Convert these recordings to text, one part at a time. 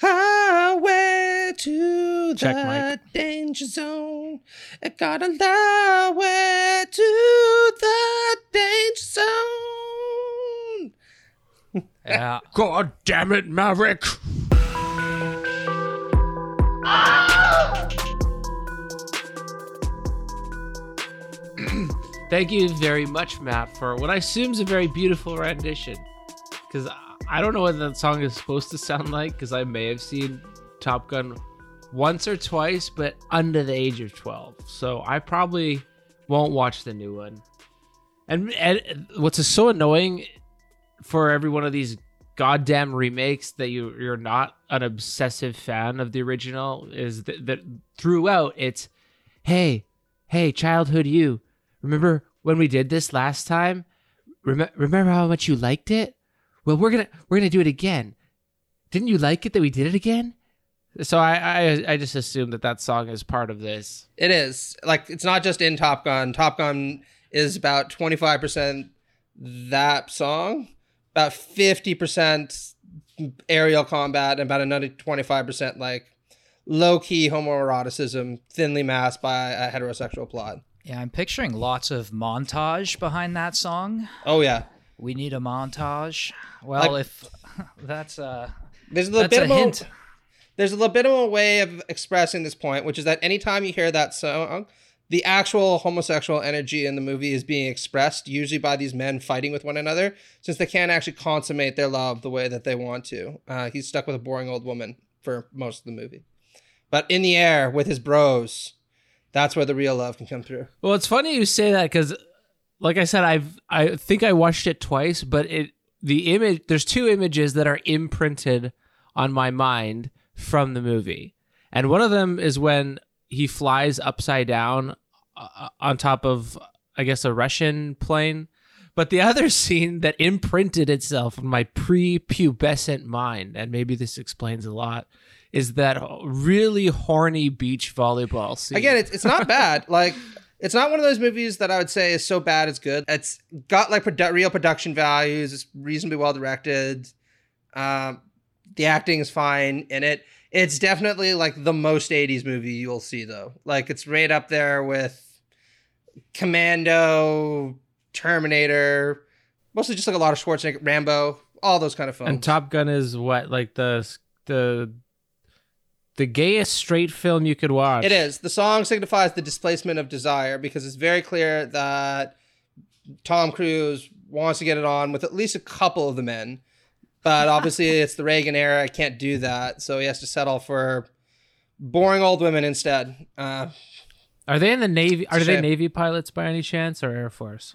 Highway to Check, the Mike. danger zone. It got a highway to the danger zone. Yeah. God damn it, Maverick. Thank you very much, Matt, for what I assume is a very beautiful rendition. Because I don't know what that song is supposed to sound like, because I may have seen Top Gun once or twice, but under the age of 12. So I probably won't watch the new one. And, and what's so annoying for every one of these goddamn remakes that you you're not an obsessive fan of the original is that, that throughout it's hey hey childhood you remember when we did this last time Rem- remember how much you liked it well we're gonna we're gonna do it again didn't you like it that we did it again so i i, I just assume that that song is part of this It is. Like, it's not just in Top Gun. Top Gun is about 25% that song, about 50% aerial combat, and about another 25% like low key homoeroticism, thinly masked by a heterosexual plot. Yeah, I'm picturing lots of montage behind that song. Oh, yeah. We need a montage. Well, Like- if that's a There's a little that's bit a of a, hint. there's a little bit of a way of expressing this point, which is that anytime you hear that song, the actual homosexual energy in the movie is being expressed, usually by these men fighting with one another, since they can't actually consummate their love the way that they want to. Uh, he's stuck with a boring old woman for most of the movie. But in the air with his bros, that's where the real love can come through. Well, it's funny you say that because, like I said, I've I think I watched it twice, but it the image there's two images that are imprinted on my mind from the movie, and one of them is when he flies upside down uh, on top of I guess a Russian plane. But the other scene that imprinted itself on my prepubescent mind, and maybe this explains a lot, is that really horny beach volleyball scene. Again, it's, it's not bad. Like, it's not one of those movies that I would say is so bad it's good. It's got like produ- real production values. It's reasonably well directed. Um, the acting is fine in it. It's definitely like the most 80s movie you'll see, though. Like, it's right up there with Commando, Terminator, mostly just like a lot of Schwarzenegger, Rambo, all those kind of films. And Top Gun is what like the the the gayest straight film you could watch. It is. The song signifies the displacement of desire because it's very clear that Tom Cruise wants to get it on with at least a couple of the men. But obviously, it's the Reagan era. I can't do that. So he has to settle for boring old women instead. Uh, Are they in the Navy? Are they. Navy pilots by any chance or Air Force?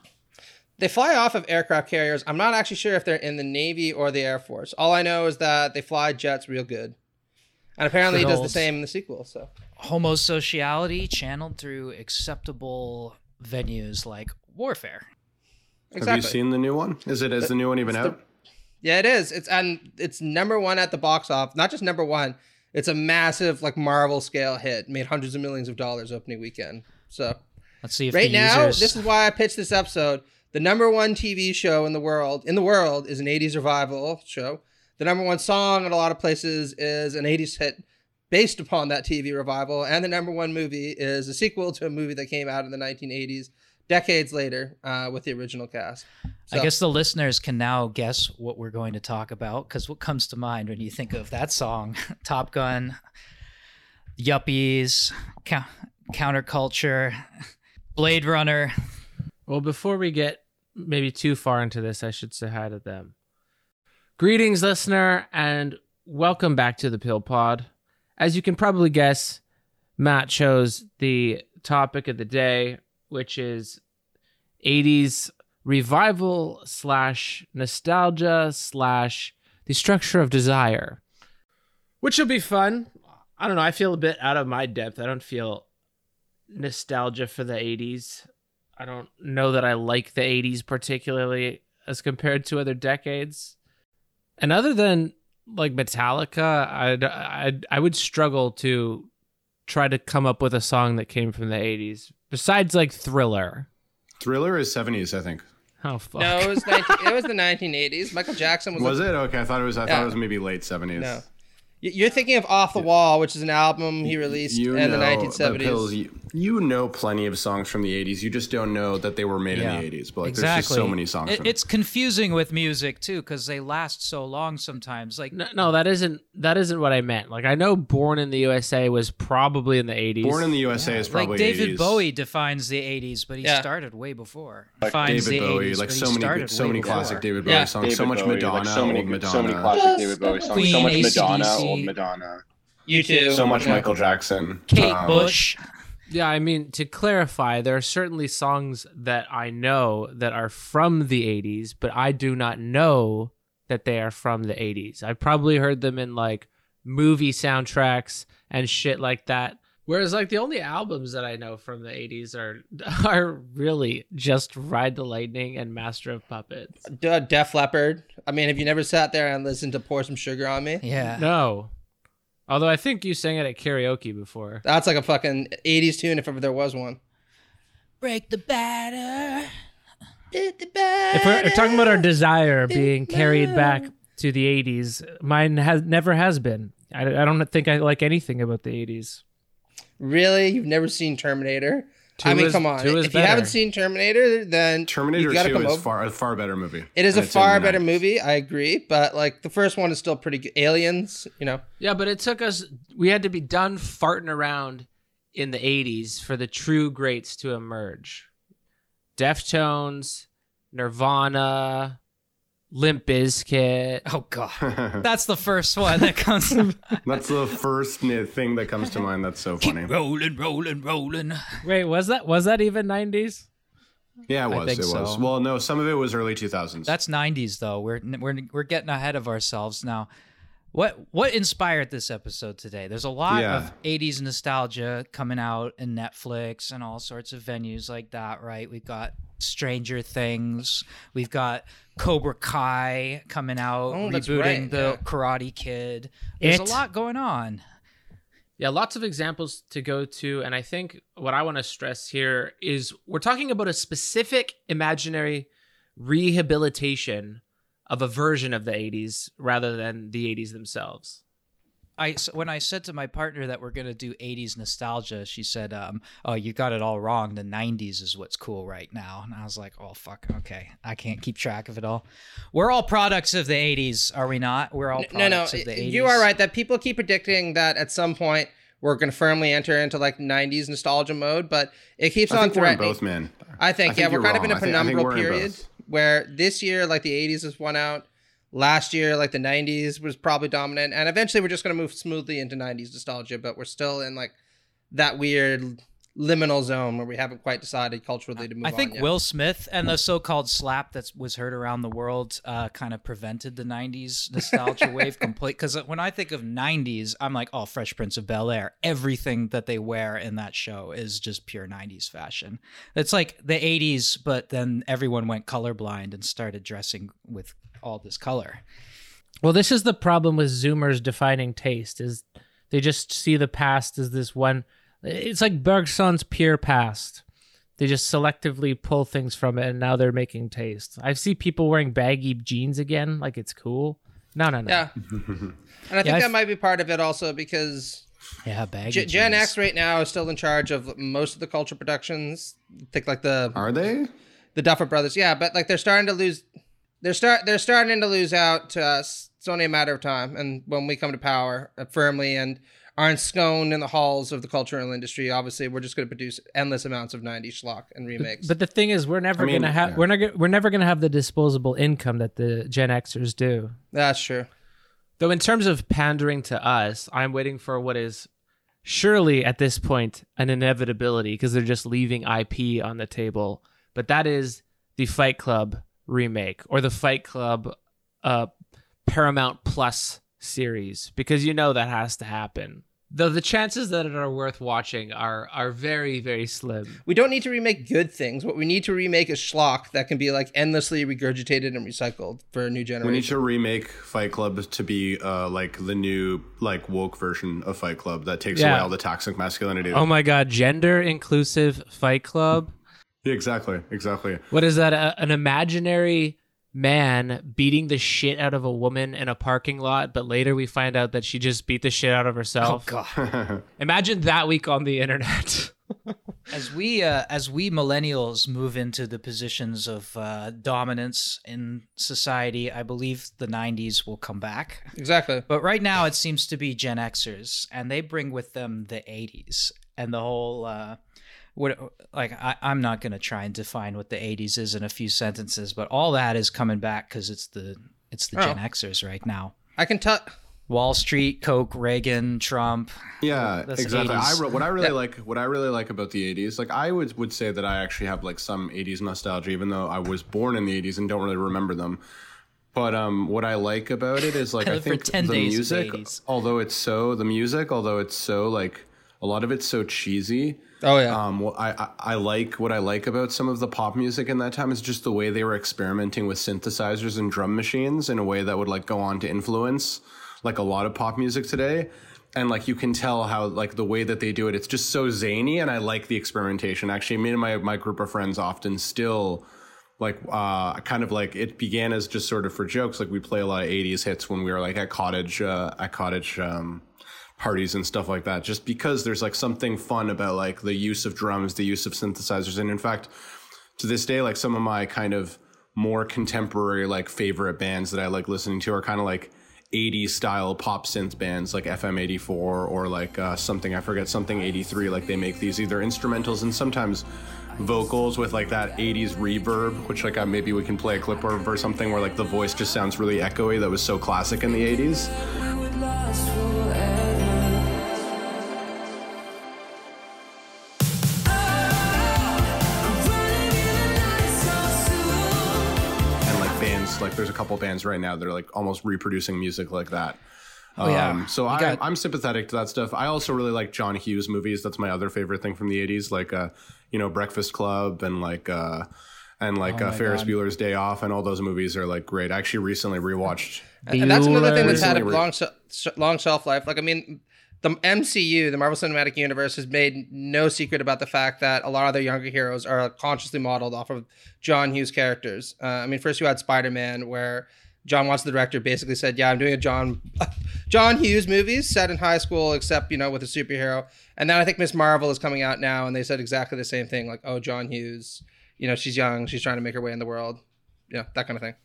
they fly off of aircraft carriers. I'm not actually sure if they're in the Navy or the Air Force. All I know is that they fly jets real good. And apparently, he does the same in the sequel. So homosociality channeled through acceptable venues like warfare. exactly. Have you seen the new one? Is it is the new one even It's the- out? Yeah, it is. It's and it's number one at the box office. Not just number one. It's a massive like Marvel scale hit. Made hundreds of millions of dollars opening weekend. So Let's see if right the now, users, this is why I pitched this episode. The number one TV show in the world in the world is an 80s revival show. The number one song in a lot of places is an 80s hit based upon that TV revival, and the number one movie is a sequel to a movie that came out in the 1980s, decades later, uh, with the original cast. I guess the listeners can now guess what we're going to talk about because what comes to mind when you think of that song, Top Gun, Yuppies, cou- Counterculture, Blade Runner. Well, before we get maybe too far into this, I should say hi to them. Greetings, listener, and welcome back to the Pill Pod. As you can probably guess, Matt chose the topic of the day, which is 80s revival slash nostalgia slash the structure of desire, which will be fun. I don't know. I feel a bit out of my depth. I don't feel nostalgia for the 80s. I don't know that I like the 80s particularly as compared to other decades. And other than like Metallica, I'd, I'd, I would struggle to try to come up with a song that came from the 80s besides like Thriller. Thriller is seventies, I think. Oh fuck. No, it was 19, it was the 1980s. Michael Jackson was. Was a, it okay? I thought it was. I Yeah. thought it was maybe late seventies. No. You're thinking of Off the Wall, which is an album he released You in know, the but 1970s. Pills, you, you know plenty of songs from the '80s. You just don't know that they were made Yeah. in the '80s. But like, exactly. there's just so many songs. It- from it's confusing with music too because they last so long sometimes. Like No, no, that isn't that isn't what I meant. Like I know Born in the USA was probably in the 80s. Born in the USA is probably like David 80s. Bowie defines the '80s, but he Yeah. started way before. Like defines David the Bowie, 80s, like so many, started so many before. classic David Bowie Yeah. songs. David so much Bowie, Madonna, like so many, old Madonna. so many classic David Bowie songs. Queen, so much Madonna, old Madonna. U2. so much Yeah. Michael Jackson. Kate Um, Bush. Yeah, I mean to clarify, there are certainly songs that I know that are from the 80s, but I do not know that they are from the 80s. I've probably heard them in like movie soundtracks and shit like that. Whereas like the only albums that I know from the 80s are are really just Ride the Lightning and Master of Puppets. D- Def Leppard. I mean, have you never sat there and listened to Pour Some Sugar on Me? Yeah. No. Although I think you sang it at karaoke before. That's like a fucking 80s tune if ever there was one. Break the batter. If we're, we're talking about our desire being carried back to the 80s, mine has never has been. I, I don't think I like anything about the 80s. Really? You've never seen Terminator? Two I mean, is- come on. two is If you haven't seen Terminator, then Terminator you gotta 2 come is over. far a far better movie. It is a far better movie, I agree, but like the first one is still pretty good. Aliens, you know. Yeah, but it took us, we had to be done farting around in the 80s for the true greats to emerge Deftones, Nirvana, Limp Bizkit. Oh god. That's the first one that comes. That's the first ni- thing that comes to mind. That's so funny. rolling, rolling, rolling. Wait, was that was that even 90s? Yeah, it I was. think It was. so. Well, no, some of it was early 2000s. That's '90s though. We're we're we're getting ahead of ourselves now. What what inspired this episode today? There's a lot Yeah. of '80s nostalgia coming out in Netflix and all sorts of venues like that. Right? We've got Stranger Things. We've got Cobra Kai coming out, Oh, that's rebooting right, the yeah. Karate Kid. There's It. a lot going on. Yeah, lots of examples to go to. And I think what I want to stress here is we're talking about a specific imaginary rehabilitation of a version of the 80s rather than the 80s themselves. I s- when I said to my partner that we're gonna do '80s nostalgia, she said, um, "Oh, you got it all wrong. The '90s is what's cool right now." And I was like, "Oh fuck, okay, I can't keep track of it all. We're all products of the '80s, are we not? We're all no, no, products of the '80s. you are right that people keep predicting that at some point we're going to firmly enter into like 90s nostalgia mode, but it keeps I on think we're threatening. both, man. I think, I think yeah, we're you're kind of in a wrong. I think- think penumbral we're in period both. Where this year, like the 80s has won out. Last year, like the 90s was probably dominant, and eventually we're just going to move smoothly into 90s nostalgia, but we're still in like that weird liminal zone where we haven't quite decided culturally to move I on think yet. Will Smith and the so-called slap that was heard around the world uh, kind of prevented the '90s nostalgia wave complete. Because when I think of '90s, I'm like, oh, Fresh Prince of Bel Air. Everything that they wear in that show is just pure '90s fashion. It's like the '80s, but then everyone went colorblind and started dressing with all this color. Well, this is the problem with Zoomers defining taste is they just see the past as this one. It's like Bergson's pure past. They just selectively pull things from it, and now they're making taste. I see people wearing baggy jeans again, like it's cool. No, no, no. Yeah. and I think I that f- might be part of it also because Yeah, baggy. G- Gen jeans. X right now is still in charge of most of the culture productions. Think like the Are they? the Duffer Brothers. Yeah, but like they're starting to lose. They're start. They're starting to lose out to us. It's only a matter of time, and when we come to power uh, firmly and are ensconced in the halls of the cultural industry, obviously we're just going to produce endless amounts of '90s schlock and remakes. But the thing is, we're never I mean, gonna have yeah. we're not we're never gonna have the disposable income that the Gen Xers do. That's true. Though in terms of pandering to us, I'm waiting for what is surely at this point an inevitability because they're just leaving IP on the table. But that is the Fight Club remake or the Fight Club uh, Paramount Plus series because you know that has to happen. Though the chances that it are worth watching are are very very slim. We don't need to remake good things. What we need to remake is schlock that can be like endlessly regurgitated and recycled for a new generation. We need to remake Fight Club to be uh, like the new like woke version of Fight Club that takes Yeah. away all the toxic masculinity. Oh my god, gender inclusive Fight Club. Yeah, exactly, exactly. What is that? A, an imaginary man beating the shit out of a woman in a parking lot, but later we find out that she just beat the shit out of herself. Oh herself. god. Imagine that week on the internet. As we uh, as we millennials move into the positions of uh, dominance in society, I believe the '90s will come back. Exactly. But right now, it seems to be Gen Xers, and they bring with them the '80s and the whole. Uh, what like I, I'm not gonna try and define what the '80s is in a few sentences, but all that is coming back because it's the it's the Oh. Gen Xers right now. I can tell. Wall Street, Coke, Reagan, Trump. Yeah, That's exactly. I 80s. what I really Yeah. like what I really like about the 80s, like I would would say that I actually have like some 80s nostalgia even though I was born in the 80s and don't really remember them. But um what I like about it is like I I lived for think 10 the days in the music 80s. although it's so the music although it's so like a lot of it's so cheesy. Oh yeah. Um, what I, I I like what I like about some of the pop music in that time is just the way they were experimenting with synthesizers and drum machines in a way that would like go on to influence like a lot of pop music today. And like you can tell how like the way that they do it, it's just so zany, and I like the experimentation. Actually, me and my my group of friends often still like uh kind of like it began as just sort of for jokes. Like we play a lot of '80s hits when we were like at cottage uh, at cottage. Um, parties and stuff like that just because there's like something fun about like the use of drums the use of synthesizers. And in fact to this day like some of my kind of more contemporary like favorite bands that i like listening to are kind of like 80s style pop synth bands like fm84 or like uh, something i forget something 83 like they make these either instrumentals and sometimes vocals with like that 80s reverb which like uh, maybe we can play a clip of or something where like the voice just sounds really echoey that was so classic in the 80s couple bands right now that are like almost reproducing music like that Oh, yeah. um, so I, got- i'm sympathetic to that stuff i also really like john hughes movies that's my other favorite thing from the 80s like uh you know breakfast club and like uh and like Oh uh, Ferris God. Bueller's Day Off, and all those movies are like great. I actually recently rewatched. And and that's another thing that's had a Recently re- long, sh- long shelf life. Like, I mean, the MCU, the Marvel Cinematic Universe, has made no secret about the fact that a lot of their younger heroes are consciously modeled off of John Hughes characters. Uh, I mean, first you had Spider Man, where John Watts, the director, basically said, "Yeah, I'm doing a John John Hughes movie set in high school, except you know with a superhero." And then I think Miss Marvel is coming out now, and they said exactly the same thing, like, "Oh, John Hughes, you know, she's young, she's trying to make her way in the world." Yeah, that kind of thing.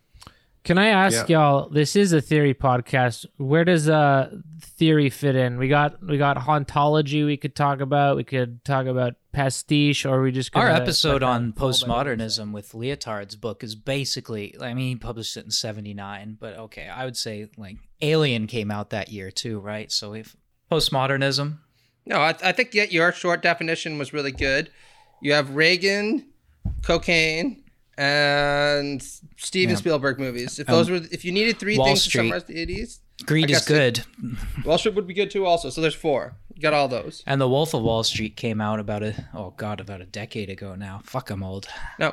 Can I ask y'all? This is a theory podcast. Where does uh theory fit in? We got we got hauntology. We could talk about. We could talk about pastiche, or we just Our episode on that fall by the postmodernism with Lyotard's book is basically, I mean, he published it in 79, but okay, I would say like Alien came out that year too, right? So if postmodernism, No, I, I think yet your short definition was really good. You have Reagan, cocaine, and Steven Yeah. Spielberg movies. If um, those were, if you needed three Wall things Street. to summarize the eighties, greed is good. Wall Street would be good too. Also, so there's four. You got all those. And The Wolf of Wall Street came out about a, oh God, about a decade ago now. Fuck, I'm old. No,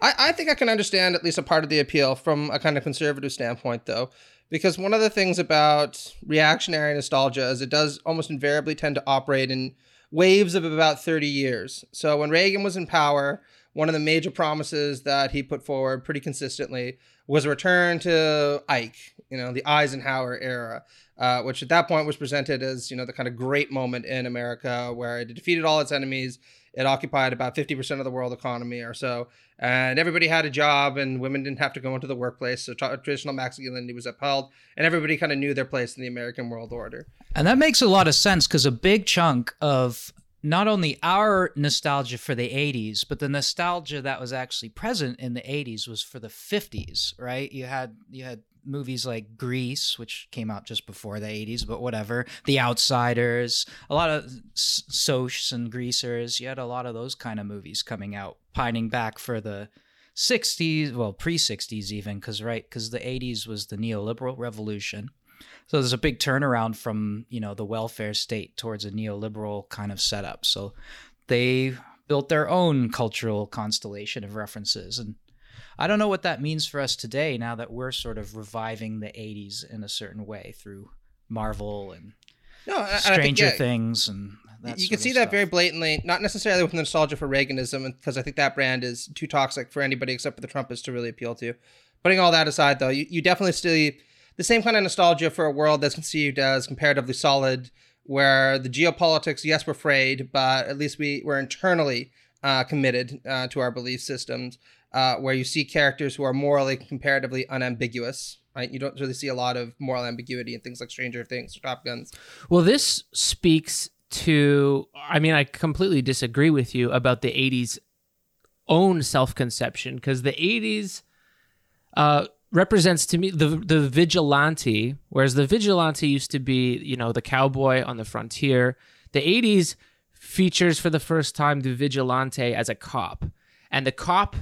I, I think I can understand at least a part of the appeal from a kind of conservative standpoint, though, because one of the things about reactionary nostalgia is it does almost invariably tend to operate in waves of about 30 years. So when Reagan was in power, one of the major promises that he put forward pretty consistently was a return to Ike, you know, the Eisenhower era, uh, which at that point was presented as, you know, the kind of great moment in America where it defeated all its enemies. It occupied about 50% of the world economy or so. And everybody had a job and women didn't have to go into the workplace. So tra- traditional masculinity was upheld and everybody kind of knew their place in the American world order. And that makes a lot of sense because a big chunk of not only our nostalgia for the 80s, but the nostalgia that was actually present in the 80s was for the 50s, right? You had you had movies like Grease, which came out just before the 80s, but whatever. The Outsiders, a lot of S- Socs and Greasers. You had a lot of those kind of movies coming out, pining back for the 60s, well, pre 60s even, because right, because the 80s was the neoliberal revolution. So there's a big turnaround from you know the welfare state towards a neoliberal kind of setup. So they built their own cultural constellation of references, and I don't know what that means for us today. Now that we're sort of reviving the '80s in a certain way through Marvel and No, and Stranger think, yeah, Things and that you can see that very blatantly, not necessarily with nostalgia for Reaganism, because I think that brand is too toxic for anybody except for the Trumpists to really appeal to. Putting all that aside, though, you, you definitely see the same kind of nostalgia for a world that's conceived as comparatively solid, where the geopolitics, yes, we're frayed, but at least we, we're internally uh, committed uh, to our belief systems, uh, where you see characters who are morally comparatively unambiguous. Right, you don't really see a lot of moral ambiguity in things like Stranger Things or Top Guns. Well, this speaks to, I mean, I completely disagree with you about the 80s own self conception because the 80s uh, represents to me the, the vigilante, whereas the vigilante used to be, you know, the cowboy on the frontier. The 80s features for the first time the vigilante as a cop. And the cop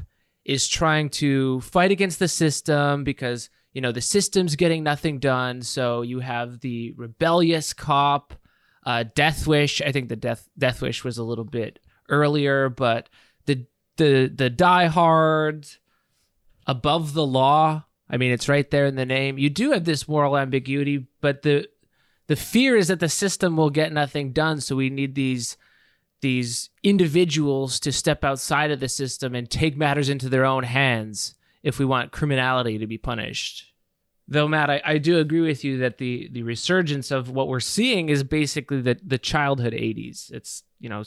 is trying to fight against the system because, you know, the system's getting nothing done. So you have the rebellious cop, uh, Death Wish. I think the Death Death Wish was a little bit earlier, but the the the Die Hard, above the law. I mean, it's right there in the name. You do have this moral ambiguity, but the the fear is that the system will get nothing done. So we need these these individuals to step outside of the system and take matters into their own hands if we want criminality to be punished. Though Matt, I, I do agree with you that the the resurgence of what we're seeing is basically the the childhood '80s. It's you know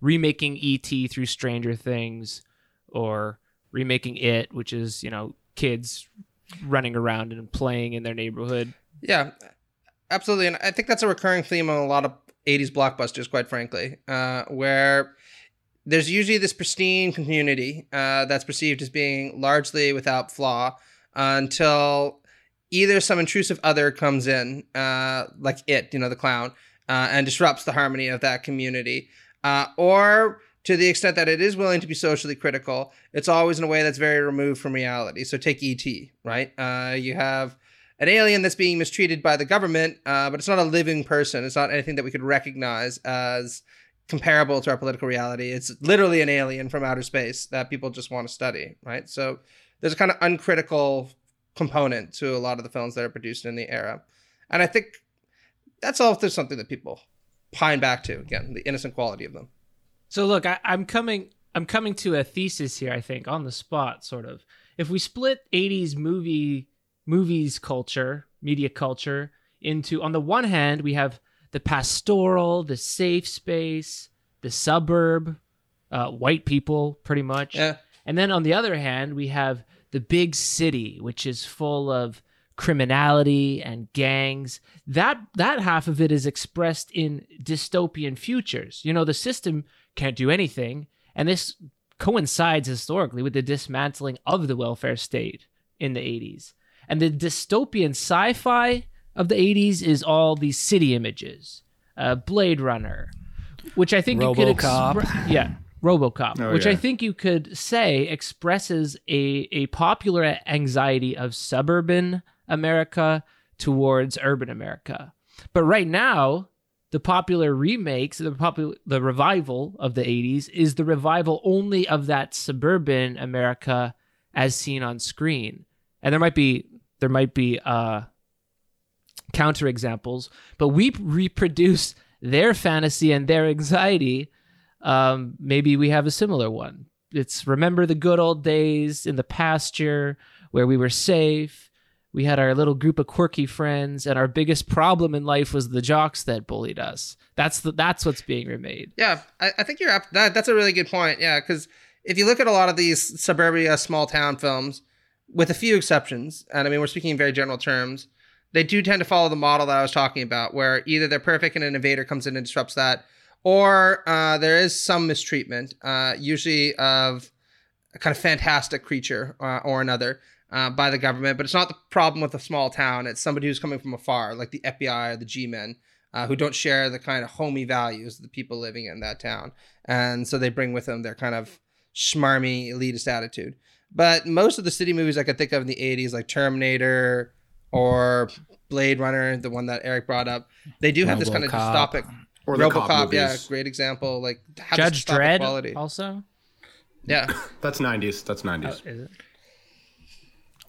remaking ET through Stranger Things, or remaking It, which is you know kids running around and playing in their neighborhood. Yeah, absolutely. And I think that's a recurring theme on a lot of 80s blockbusters, quite frankly, uh, where there's usually this pristine community uh, that's perceived as being largely without flaw until either some intrusive other comes in, uh, like it, you know, the clown, uh, and disrupts the harmony of that community, uh, or to the extent that it is willing to be socially critical, it's always in a way that's very removed from reality. So take ET, right? Uh, you have an alien that's being mistreated by the government, uh, but it's not a living person. It's not anything that we could recognize as comparable to our political reality. It's literally an alien from outer space that people just want to study, right? So there's a kind of uncritical component to a lot of the films that are produced in the era. And I think that's also something that people pine back to, again, the innocent quality of them. So look, I, I'm coming. I'm coming to a thesis here. I think on the spot, sort of. If we split '80s movie movies culture, media culture into, on the one hand, we have the pastoral, the safe space, the suburb, uh, white people, pretty much. Yeah. And then on the other hand, we have the big city, which is full of criminality and gangs. That that half of it is expressed in dystopian futures. You know, the system can't do anything, and this coincides historically with the dismantling of the welfare state in the 80s. And the dystopian sci-fi of the 80s is all these city images. Uh, Blade Runner, which I think you could RoboCop. expre- yeah, RoboCop, Oh, which I think you could say expresses a a popular anxiety of suburban America towards urban America. But right now, the popular remakes, the popular the revival of the 80s is the revival only of that suburban America as seen on screen. And there might be there might be uh counter examples, but we reproduce their fantasy and their anxiety. Um, maybe we have a similar one. It's remember the good old days in the pasture where we were safe. We had our little group of quirky friends, and our biggest problem in life was the jocks that bullied us. That's the that's what's being remade. Yeah, I, I think you're up. That, that's a really good point. Yeah, because if you look at a lot of these suburbia small town films, with a few exceptions, and I mean we're speaking in very general terms, they do tend to follow the model that I was talking about, where either they're perfect and an invader comes in and disrupts that, or uh, there is some mistreatment, uh, usually of a kind of fantastic creature uh, or another. Uh, by the government, but it's not the problem with a small town. It's somebody who's coming from afar, like the FBI or the G-men, uh, who don't share the kind of homey values of the people living in that town. And so they bring with them their kind of schmarmy elitist attitude. But most of the city movies I could think of in the 80s, like Terminator or Blade Runner, the one that Eric brought up, they do have this kind of RoboCop. dystopic. Or the cop RoboCop, yeah, great example. Like have Judge Dredd quality. also. Yeah, That's 90s. That's 90s. Is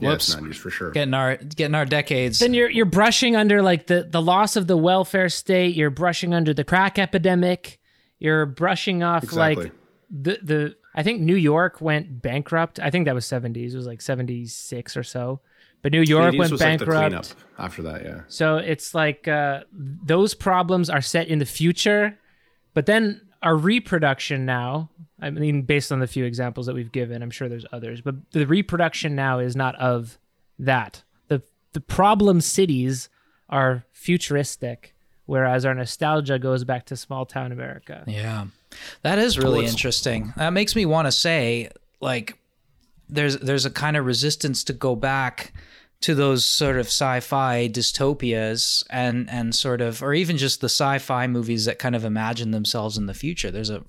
it? Yeah, it's 90s for sure. Getting our getting our decades. then you're you're brushing under like the the loss of the welfare state. You're brushing under the crack epidemic. You're brushing off Exactly. like the the. I think New York went bankrupt. I think that was 70s. It was like 76 or so. But New York 80s went was like the bankrupt. cleanup after that, yeah. So it's like uh, those problems are set in the future, but then our reproduction now. I mean, based on the few examples that we've given, I'm sure there's others, but the reproduction now is not of that. the The problem cities are futuristic, whereas our nostalgia goes back to small town America. Yeah. That is really it's- interesting. That makes me want to say like there's there's a kind of resistance to go back to those sort of sci-fi dystopias and and sort of or even just the sci-fi movies that kind of imagine themselves in the future. There's a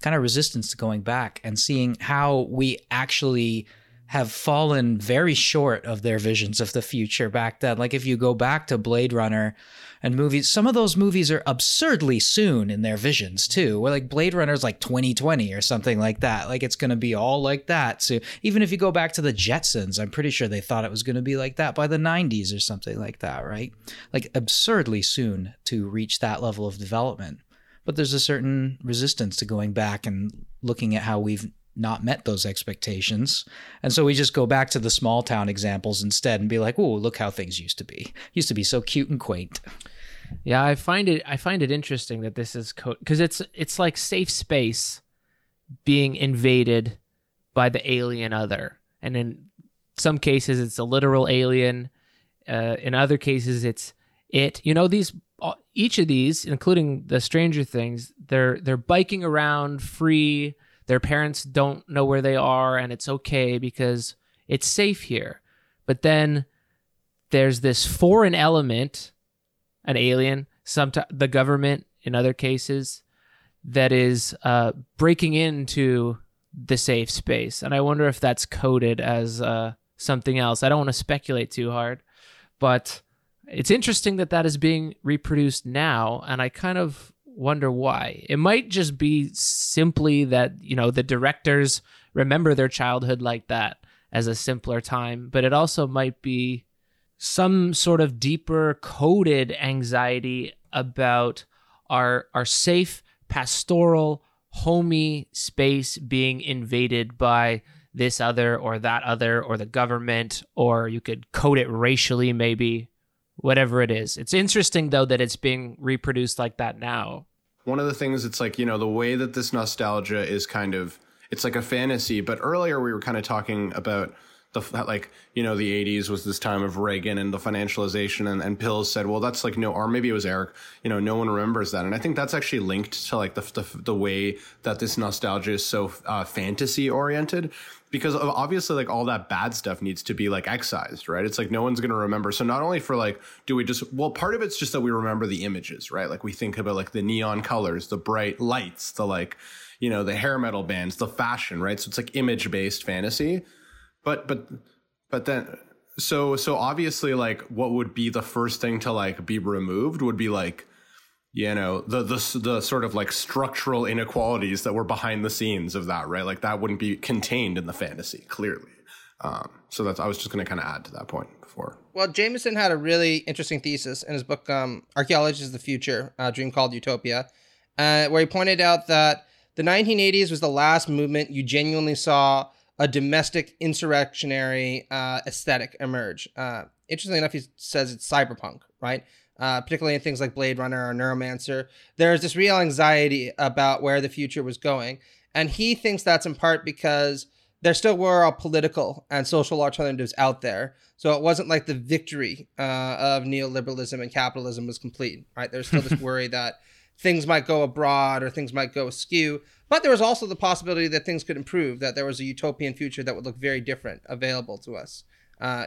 kind of resistance to going back and seeing how we actually have fallen very short of their visions of the future back then. Like if you go back to Blade Runner and movies, some of those movies are absurdly soon in their visions too. Where like Blade Runner's like 2020 or something like that. Like it's gonna be all like that. So even if you go back to the Jetsons, I'm pretty sure they thought it was gonna be like that by the 90s or something like that, right? Like absurdly soon to reach that level of development. But there's a certain resistance to going back and looking at how we've not met those expectations. And so we just go back to the small town examples instead and be like, "Oh, look how things used to be. Used to be so cute and quaint." Yeah, I find it I find it interesting that this is because it's it's like safe space being invaded by the alien other, and in some cases it's a literal alien. Uh, in other cases, it's it. You know these each of these, including the Stranger Things, they're they're biking around free. Their parents don't know where they are, and it's okay because it's safe here. But then there's this foreign element an alien, sometimes the government in other cases, that is uh, breaking into the safe space. And I wonder if that's coded as uh, something else. I don't want to speculate too hard, but it's interesting that that is being reproduced now. And I kind of wonder why. It might just be simply that, you know, the directors remember their childhood like that as a simpler time, but it also might be some sort of deeper coded anxiety about our our safe pastoral homey space being invaded by this other or that other or the government or you could code it racially maybe whatever it is it's interesting though that it's being reproduced like that now One of the things it's like, you know, the way that this nostalgia is kind of it's like a fantasy, but earlier we were kind of talking about the like, you know, the 80s was this time of Reagan and the financialization and, and Pills said, well, that's like no or maybe it was Eric, you know, no one remembers that. And I think that's actually linked to like the the, the way that this nostalgia is so uh, fantasy oriented because obviously like all that bad stuff needs to be like excised right? It's like no one's going to remember. So not only for like do we just well part of it's just that we remember the images right? Like we think about like the neon colors the bright lights the like you know the hair metal bands the fashion right? So it's like image based fantasy but but but then so so obviously like what would be the first thing to like be removed would be like you know the the the sort of like structural inequalities that were behind the scenes of that right? Like that wouldn't be contained in the fantasy clearly. Um so that's i was just going to kind of add to that point before. Well, Jameson had a really interesting thesis in his book, um, Archaeology is the Future, a dream called Utopia, uh, where he pointed out that the 1980s was the last movement you genuinely saw a domestic insurrectionary uh, aesthetic emerge. Uh, interestingly enough, he says it's cyberpunk, right? Uh, particularly in things like Blade Runner or Neuromancer. There's this real anxiety about where the future was going. And he thinks that's in part because there still were all political and social alternatives out there. So it wasn't like the victory uh, of neoliberalism and capitalism was complete, right? There's still this worry that things might go abroad or things might go askew. But there was also the possibility that things could improve, that there was a utopian future that would look very different available to us uh,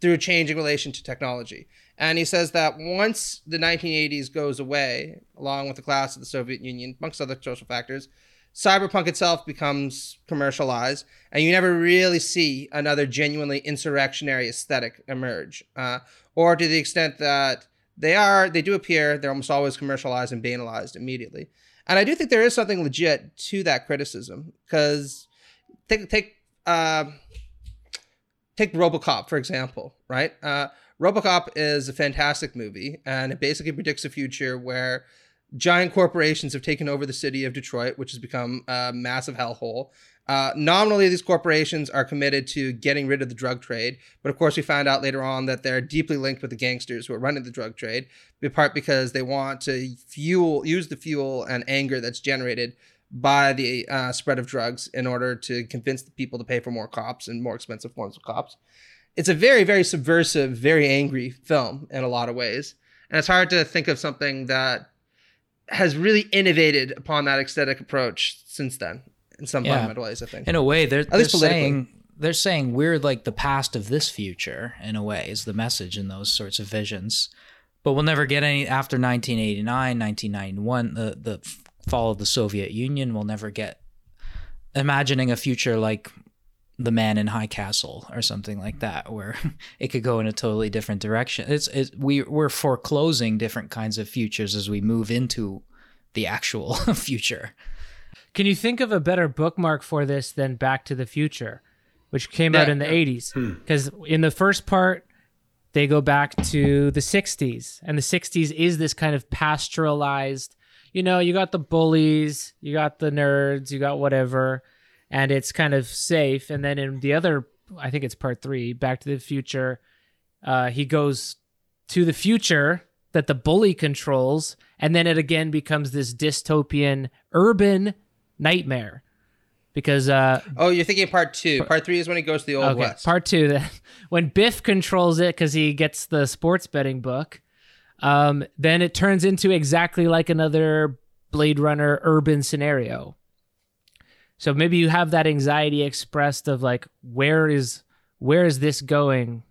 through a change in relation to technology. And he says that once the 1980s goes away, along with the collapse of the Soviet Union, amongst other social factors, cyberpunk itself becomes commercialized, and you never really see another genuinely insurrectionary aesthetic emerge. Uh, or to the extent that they are, they do appear, they're almost always commercialized and banalized immediately. And I do think there is something legit to that criticism because take take uh, take RoboCop for example, right? Uh, RoboCop is a fantastic movie, and it basically predicts a future where giant corporations have taken over the city of Detroit, which has become a massive hellhole. Uh, nominally, these corporations are committed to getting rid of the drug trade, but of course, we found out later on that they're deeply linked with the gangsters who are running the drug trade, in part because they want to fuel, use the fuel and anger that's generated by the uh, spread of drugs in order to convince the people to pay for more cops and more expensive forms of cops. It's a very, very subversive, very angry film in a lot of ways, and it's hard to think of something that has really innovated upon that aesthetic approach since then in some Yeah. fundamental ways. I think. In a way, they're, they're saying they're saying we're like the past of this future. In a way, is the message in those sorts of visions. But we'll never get any after 1989, 1991, the the fall of the Soviet Union. We'll never get imagining a future like the Man in High Castle or something like that, where it could go in a totally different direction. It's, it's we we're foreclosing different kinds of futures as we move into the actual future. Can you think of a better bookmark for this than Back to the Future, which came out in the yeah. 80s? Because in the first part, they go back to the 60s, and the 60s is this kind of pastoralized. You know, you got the bullies, you got the nerds, you got whatever, and it's kind of safe. And then in the other, I think it's part three, Back to the Future, uh, he goes to the future that the bully controls, and then it again becomes this dystopian urban nightmare. Because uh, Oh, you're thinking part two. Part three is when he goes to the old okay, west. part two, that when Biff controls it because he gets the sports betting book, um, then it turns into exactly like another Blade Runner urban scenario. So maybe you have that anxiety expressed of like, where is where is this going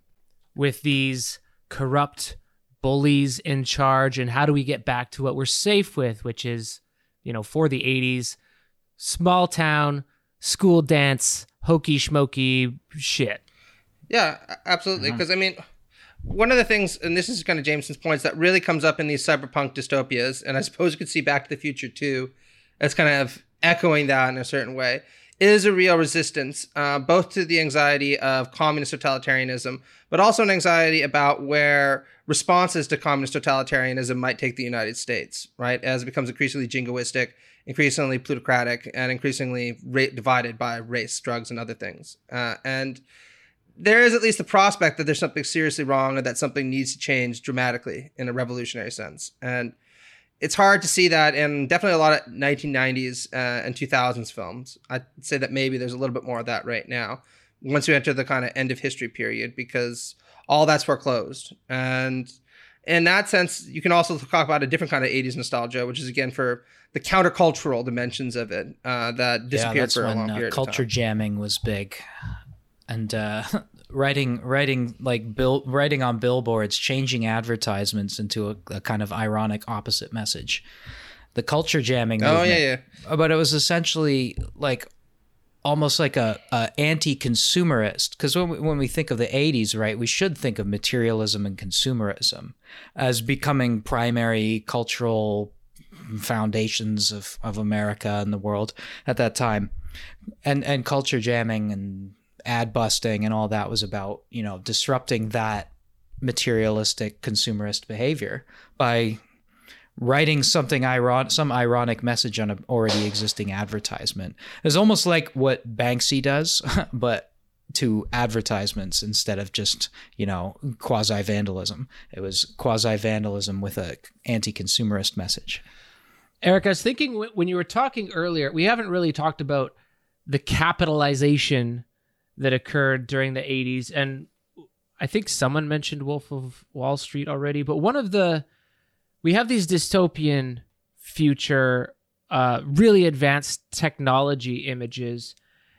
with these corrupt bullies in charge, and how do we get back to what we're safe with, which is, you know, for the '80s, small town school dance, hokey schmokey shit. Yeah, absolutely. Because I mean, one of the things, and this is kind of Jameson's points, that really comes up in these cyberpunk dystopias, and I suppose you could see Back to the Future too, as kind of echoing that in a certain way, is a real resistance, uh, both to the anxiety of communist totalitarianism, but also an anxiety about where responses to communist totalitarianism might take the United States, right? As it becomes increasingly jingoistic, increasingly plutocratic, and increasingly ra- divided by race, drugs, and other things. Uh, and there is at least the prospect that there's something seriously wrong and that something needs to change dramatically in a revolutionary sense. And it's hard to see that in definitely a lot of 1990s uh, and 2000s films. I'd say that maybe there's a little bit more of that right now once you enter the kind of end of history period because all that's foreclosed. And in that sense, you can also talk about a different kind of 80s nostalgia, which is again for the countercultural dimensions of it uh, that disappeared for a long uh, period culture of time. jamming was big, and uh, writing writing like bill writing on billboards, changing advertisements into a, a kind of ironic opposite message. The culture jamming. Oh, movement, yeah, yeah. but it was essentially like almost like a, a anti-consumerist because when we, when we think of the 80s right we should think of materialism and consumerism as becoming primary cultural foundations of, of america and the world at that time and and culture jamming and ad busting and all that was about you know disrupting that materialistic consumerist behavior by writing something iron some ironic message on an already existing advertisement. It's almost like what Banksy does, but to advertisements instead of just you know quasi vandalism. It was quasi vandalism with a anti-consumerist message. Eric, I was thinking when you were talking earlier, we haven't really talked about the capitalization that occurred during the 80s. And I think someone mentioned Wolf of Wall Street already, but one of the, we have these dystopian future, uh, really advanced technology images.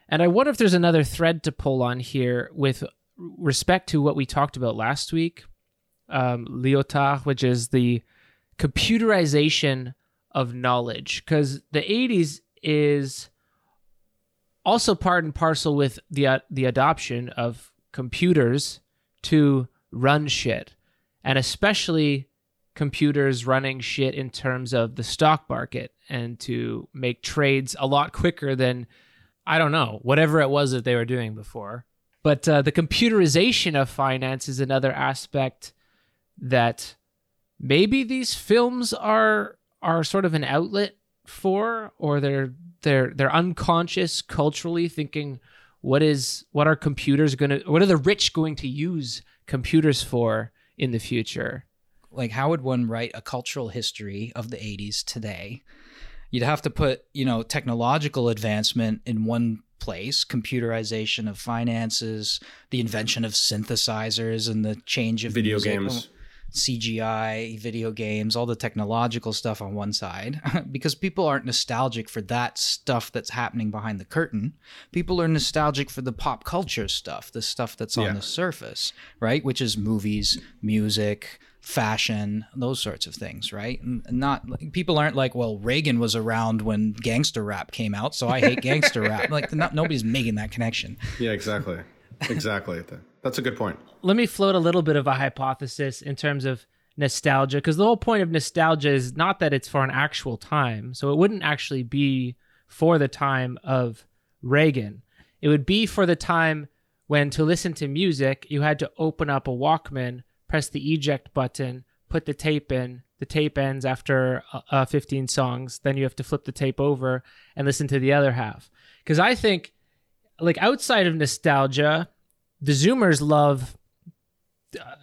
And I wonder if there's another thread to pull on here with respect to what we talked about last week, um, Lyotard, which is the computerization of knowledge because the 80s is also part and parcel with the uh, the adoption of computers to run shit and especially computers running shit in terms of the stock market and to make trades a lot quicker than I don't know whatever it was that they were doing before. But uh, the computerization of finance is another aspect that maybe these films are are sort of an outlet for, or they're they're they're unconscious culturally thinking what is what are computers going to what are the rich going to use computers for in the future like how would one write a cultural history of the 80s today you'd have to put you know technological advancement in one place computerization of finances the invention of synthesizers and the change of Video music. games. CGI, video games, all the technological stuff on one side, because people aren't nostalgic for that stuff that's happening behind the curtain. People are nostalgic for the pop culture stuff, the stuff that's Yeah. on the surface, right? Which is movies, music, fashion, those sorts of things, right? And not like, people aren't like, well, Reagan was around when gangster rap came out, so I hate gangster rap. Like, not, nobody's making that connection. Yeah, exactly. Exactly. That's a good point. let me float a little bit of a hypothesis in terms of nostalgia because the whole point of nostalgia is not that it's for an actual time. So it wouldn't actually be for the time of reagan. It would be for the time when to listen to music you had to open up a walkman press the eject button put the tape in. The tape ends after uh, uh, 15 songs. Then you have to flip the tape over and listen to the other half. Because i think like outside of nostalgia the zoomers love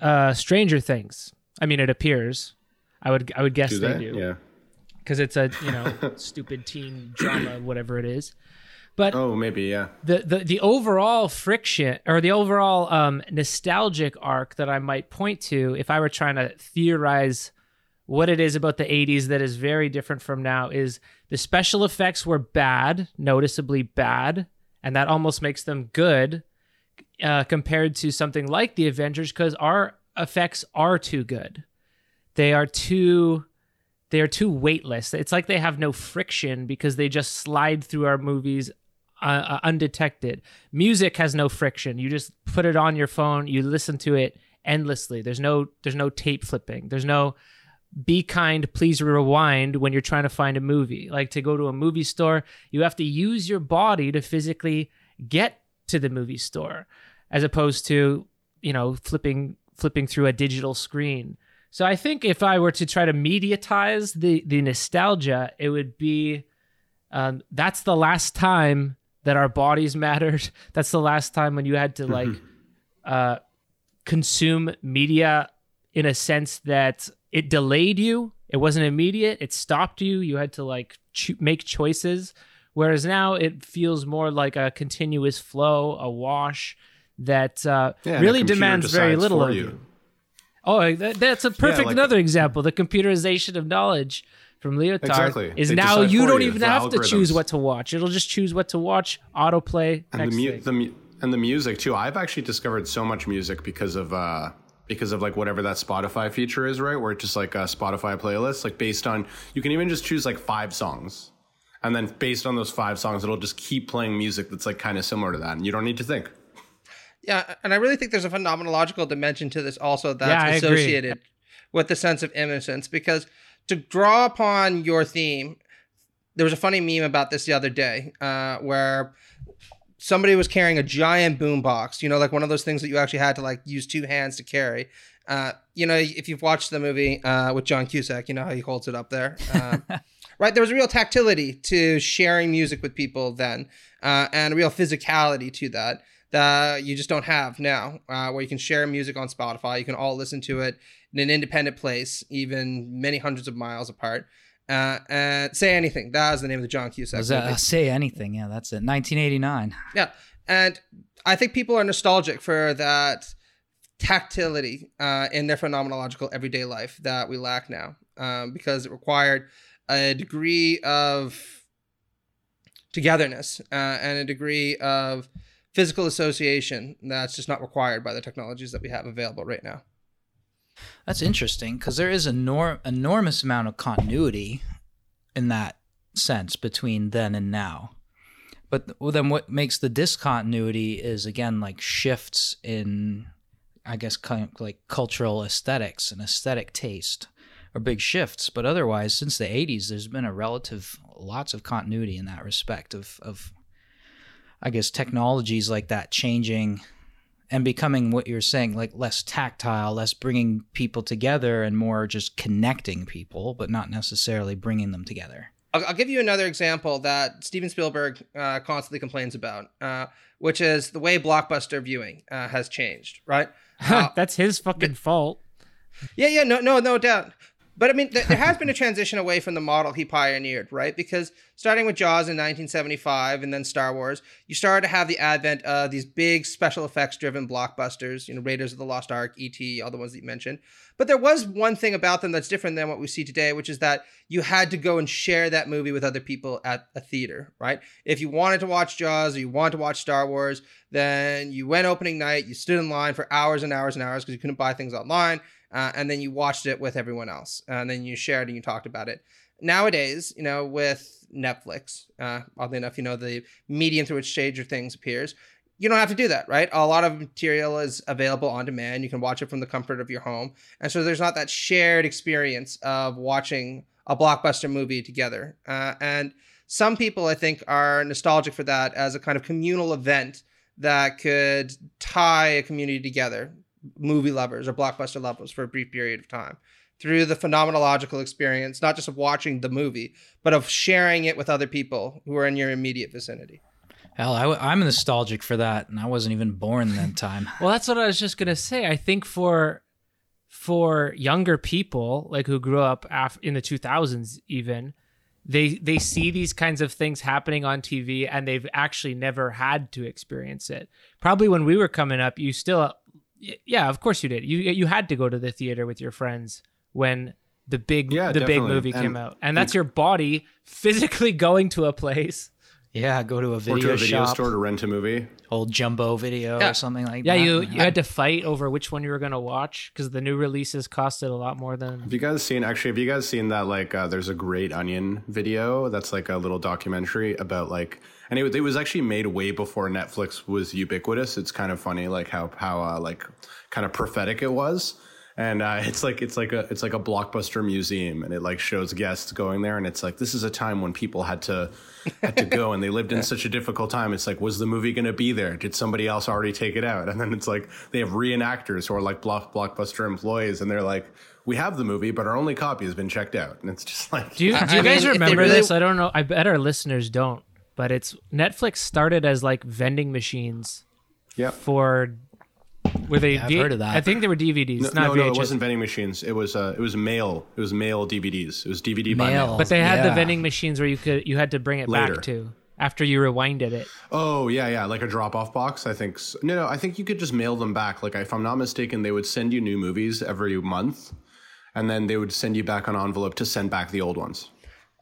uh stranger things i mean it appears i would i would guess Do they, do Yeah. because it's a you know stupid teen drama whatever it is but Oh, maybe. Yeah. the, the the overall friction or the overall um, nostalgic arc that I might point to if I were trying to theorize what it is about the 80s that is very different from now is the special effects were bad, noticeably bad, and that almost makes them good uh, compared to something like the Avengers because our effects are too good. They are too they are too weightless. It's like they have no friction because they just slide through our movies uh, uh, undetected. Music has no friction. You just put it on your phone, you listen to it endlessly. There's no there's no tape flipping. There's no be kind, please rewind when you're trying to find a movie. Like to go to a movie store, you have to use your body to physically get to the movie store as opposed to, you know, flipping flipping through a digital screen. So I think if I were to try to mediatize the the nostalgia, it would be um, that's the last time that our bodies mattered. That's the last time when you had to like uh, consume media in a sense that it delayed you. It wasn't immediate. It stopped you. You had to like cho- make choices. Whereas now it feels more like a continuous flow, a wash that uh, Yeah, really demands very little of you. you. Oh, that, that's a perfect like- another example. The computerization of knowledge from Lyotard Exactly. is They now you don't you, even have to choose what to watch. It'll just choose what to watch, autoplay, and the, mu- the mu- and the music too. I've actually discovered so much music because of uh because of like whatever that Spotify feature is, right? Where it's just like a Spotify playlist, like based on you can even just choose like five songs. And then based on those five songs, it'll just keep playing music that's like kind of similar to that. And you don't need to think. Yeah, and I really think there's a phenomenological dimension to this also that's Yeah, I agree. associated with the sense of innocence because to draw upon your theme, there was a funny meme about this the other day uh, where somebody was carrying a giant boombox, you know, like one of those things that you actually had to like use two hands to carry. Uh, you know, if you've watched the movie uh, with John Cusack, you know how he holds it up there. Um, right? There was a real tactility to sharing music with people then, uh, and a real physicality to that that you just don't have now, uh, where you can share music on Spotify. You can all listen to it in an independent place, even many hundreds of miles apart. Uh, and say anything. That was the name of the John Cusack Was that, uh, say anything? Yeah, that's it. 1989. Yeah, and I think people are nostalgic for that tactility uh, in their phenomenological everyday life that we lack now, um, because it required a degree of togetherness uh, and a degree of physical association that's just not required by the technologies that we have available right now. That's interesting because there is an enor- enormous amount of continuity in that sense between then and now. But then what makes the discontinuity is again like shifts in, I guess, kind of like cultural aesthetics and aesthetic taste are big shifts. But otherwise, since the 80s, there's been a relative lots of continuity in that respect of, of I guess, technologies like that changing and becoming what you're saying, like less tactile, less bringing people together, and more just connecting people, but not necessarily bringing them together. I'll, I'll give you another example that Steven Spielberg uh, constantly complains about, uh, which is the way blockbuster viewing uh, has changed. Right? Uh, That's his fucking fault. Yeah, yeah, no, no, no doubt. But I mean, th- there has been a transition away from the model he pioneered, right? Because starting with Jaws in 1975 and then Star Wars, you started to have the advent of these big special effects driven blockbusters, you know, Raiders of the Lost Ark, E.T., all the ones that you mentioned. But there was one thing about them that's different than what we see today, which is that you had to go and share that movie with other people at a theater, right? If you wanted to watch Jaws or you wanted to watch Star Wars, then you went opening night, you stood in line for hours and hours and hours because you couldn't buy things online uh, and then you watched it with everyone else, and then you shared and you talked about it. Nowadays, you know, with Netflix, uh, oddly enough, you know, the medium through which Stranger Things appears, you don't have to do that, right? A lot of material is available on demand. You can watch it from the comfort of your home, and so there's not that shared experience of watching a blockbuster movie together. Uh, and some people, I think, are nostalgic for that as a kind of communal event that could tie a community together movie lovers or blockbuster lovers for a brief period of time through the phenomenological experience, not just of watching the movie, but of sharing it with other people who are in your immediate vicinity. Hell, I, am nostalgic for that, and I wasn't even born that time. well, that's what I was just gonna say. I think for for younger people, like who grew up af- in the 2000s, even they they see these kinds of things happening on TV, and they've actually never had to experience it. Probably when we were coming up, you still yeah, of course you did. You you had to go to the theater with your friends when the big yeah, the definitely. big movie and, came out, and that's your body physically going to a place. Yeah, go to a video, or to a video shop, store to rent a movie, old jumbo video yeah. or something like yeah, that. Yeah, you you had to fight over which one you were gonna watch because the new releases costed a lot more than. Have you guys seen? Actually, have you guys seen that? Like, uh, there's a Great Onion video that's like a little documentary about like and it, it, was actually made way before Netflix was ubiquitous. It's kind of funny, like how how uh, like kind of prophetic it was. And uh, it's like it's like a it's like a blockbuster museum, and it like shows guests going there, and it's like this is a time when people had to had to go, and they lived in such a difficult time. It's like, was the movie going to be there? Did somebody else already take it out? And then it's like they have reenactors who are like block, blockbuster employees, and they're like, we have the movie, but our only copy has been checked out, and it's just like. Do you, do you guys mean, remember really... this? I don't know. I bet our listeners don't but it's Netflix started as like vending machines. Yep. For were they? Yeah, I've heard of that. I think they were DVDs. No, not no, no, it wasn't vending machines. It was uh, it was mail. It was mail DVDs. It was DVD mail. by mail. But they had yeah. the vending machines where you could you had to bring it Later. back to after you rewinded it. Oh yeah, yeah, like a drop off box. I think so. no, no. I think you could just mail them back. Like if I'm not mistaken, they would send you new movies every month, and then they would send you back an envelope to send back the old ones.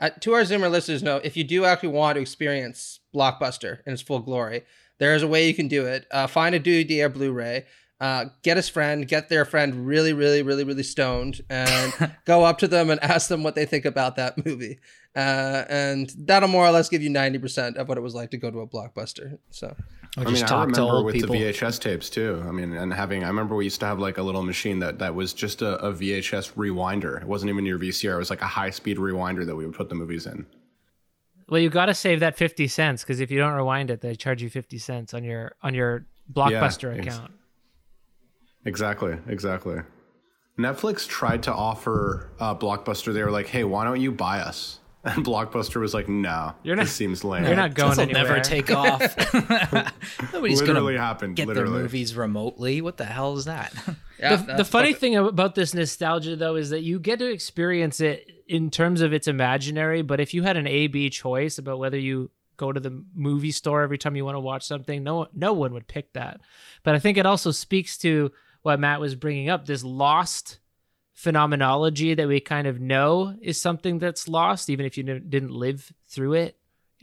Uh, to our Zoomer listeners, know if you do actually want to experience Blockbuster in its full glory, there is a way you can do it. Uh, find a DVD or Blu-ray. Uh, get his friend, get their friend really, really, really, really stoned, and go up to them and ask them what they think about that movie. Uh, and that'll more or less give you ninety percent of what it was like to go to a blockbuster. So or I mean, I remember with people. the VHS tapes too. I mean, and having, I remember we used to have like a little machine that, that was just a, a VHS rewinder. It wasn't even your VCR. It was like a high speed rewinder that we would put the movies in. Well, you got to save that 50 cents because if you don't rewind it, they charge you 50 cents on your, on your Blockbuster yeah, account. Exactly. Exactly. Netflix tried to offer uh, Blockbuster. They were like, hey, why don't you buy us? And Blockbuster was like, "No, you're not, this seems lame. You're not going This'll anywhere. never take off. Nobody's literally gonna happened. get literally. their movies remotely. What the hell is that? Yeah, the, the funny thing about this nostalgia, though, is that you get to experience it in terms of its imaginary. But if you had an A B choice about whether you go to the movie store every time you want to watch something, no, no one would pick that. But I think it also speaks to what Matt was bringing up: this lost phenomenology that we kind of know is something that's lost, even if you didn't live through it.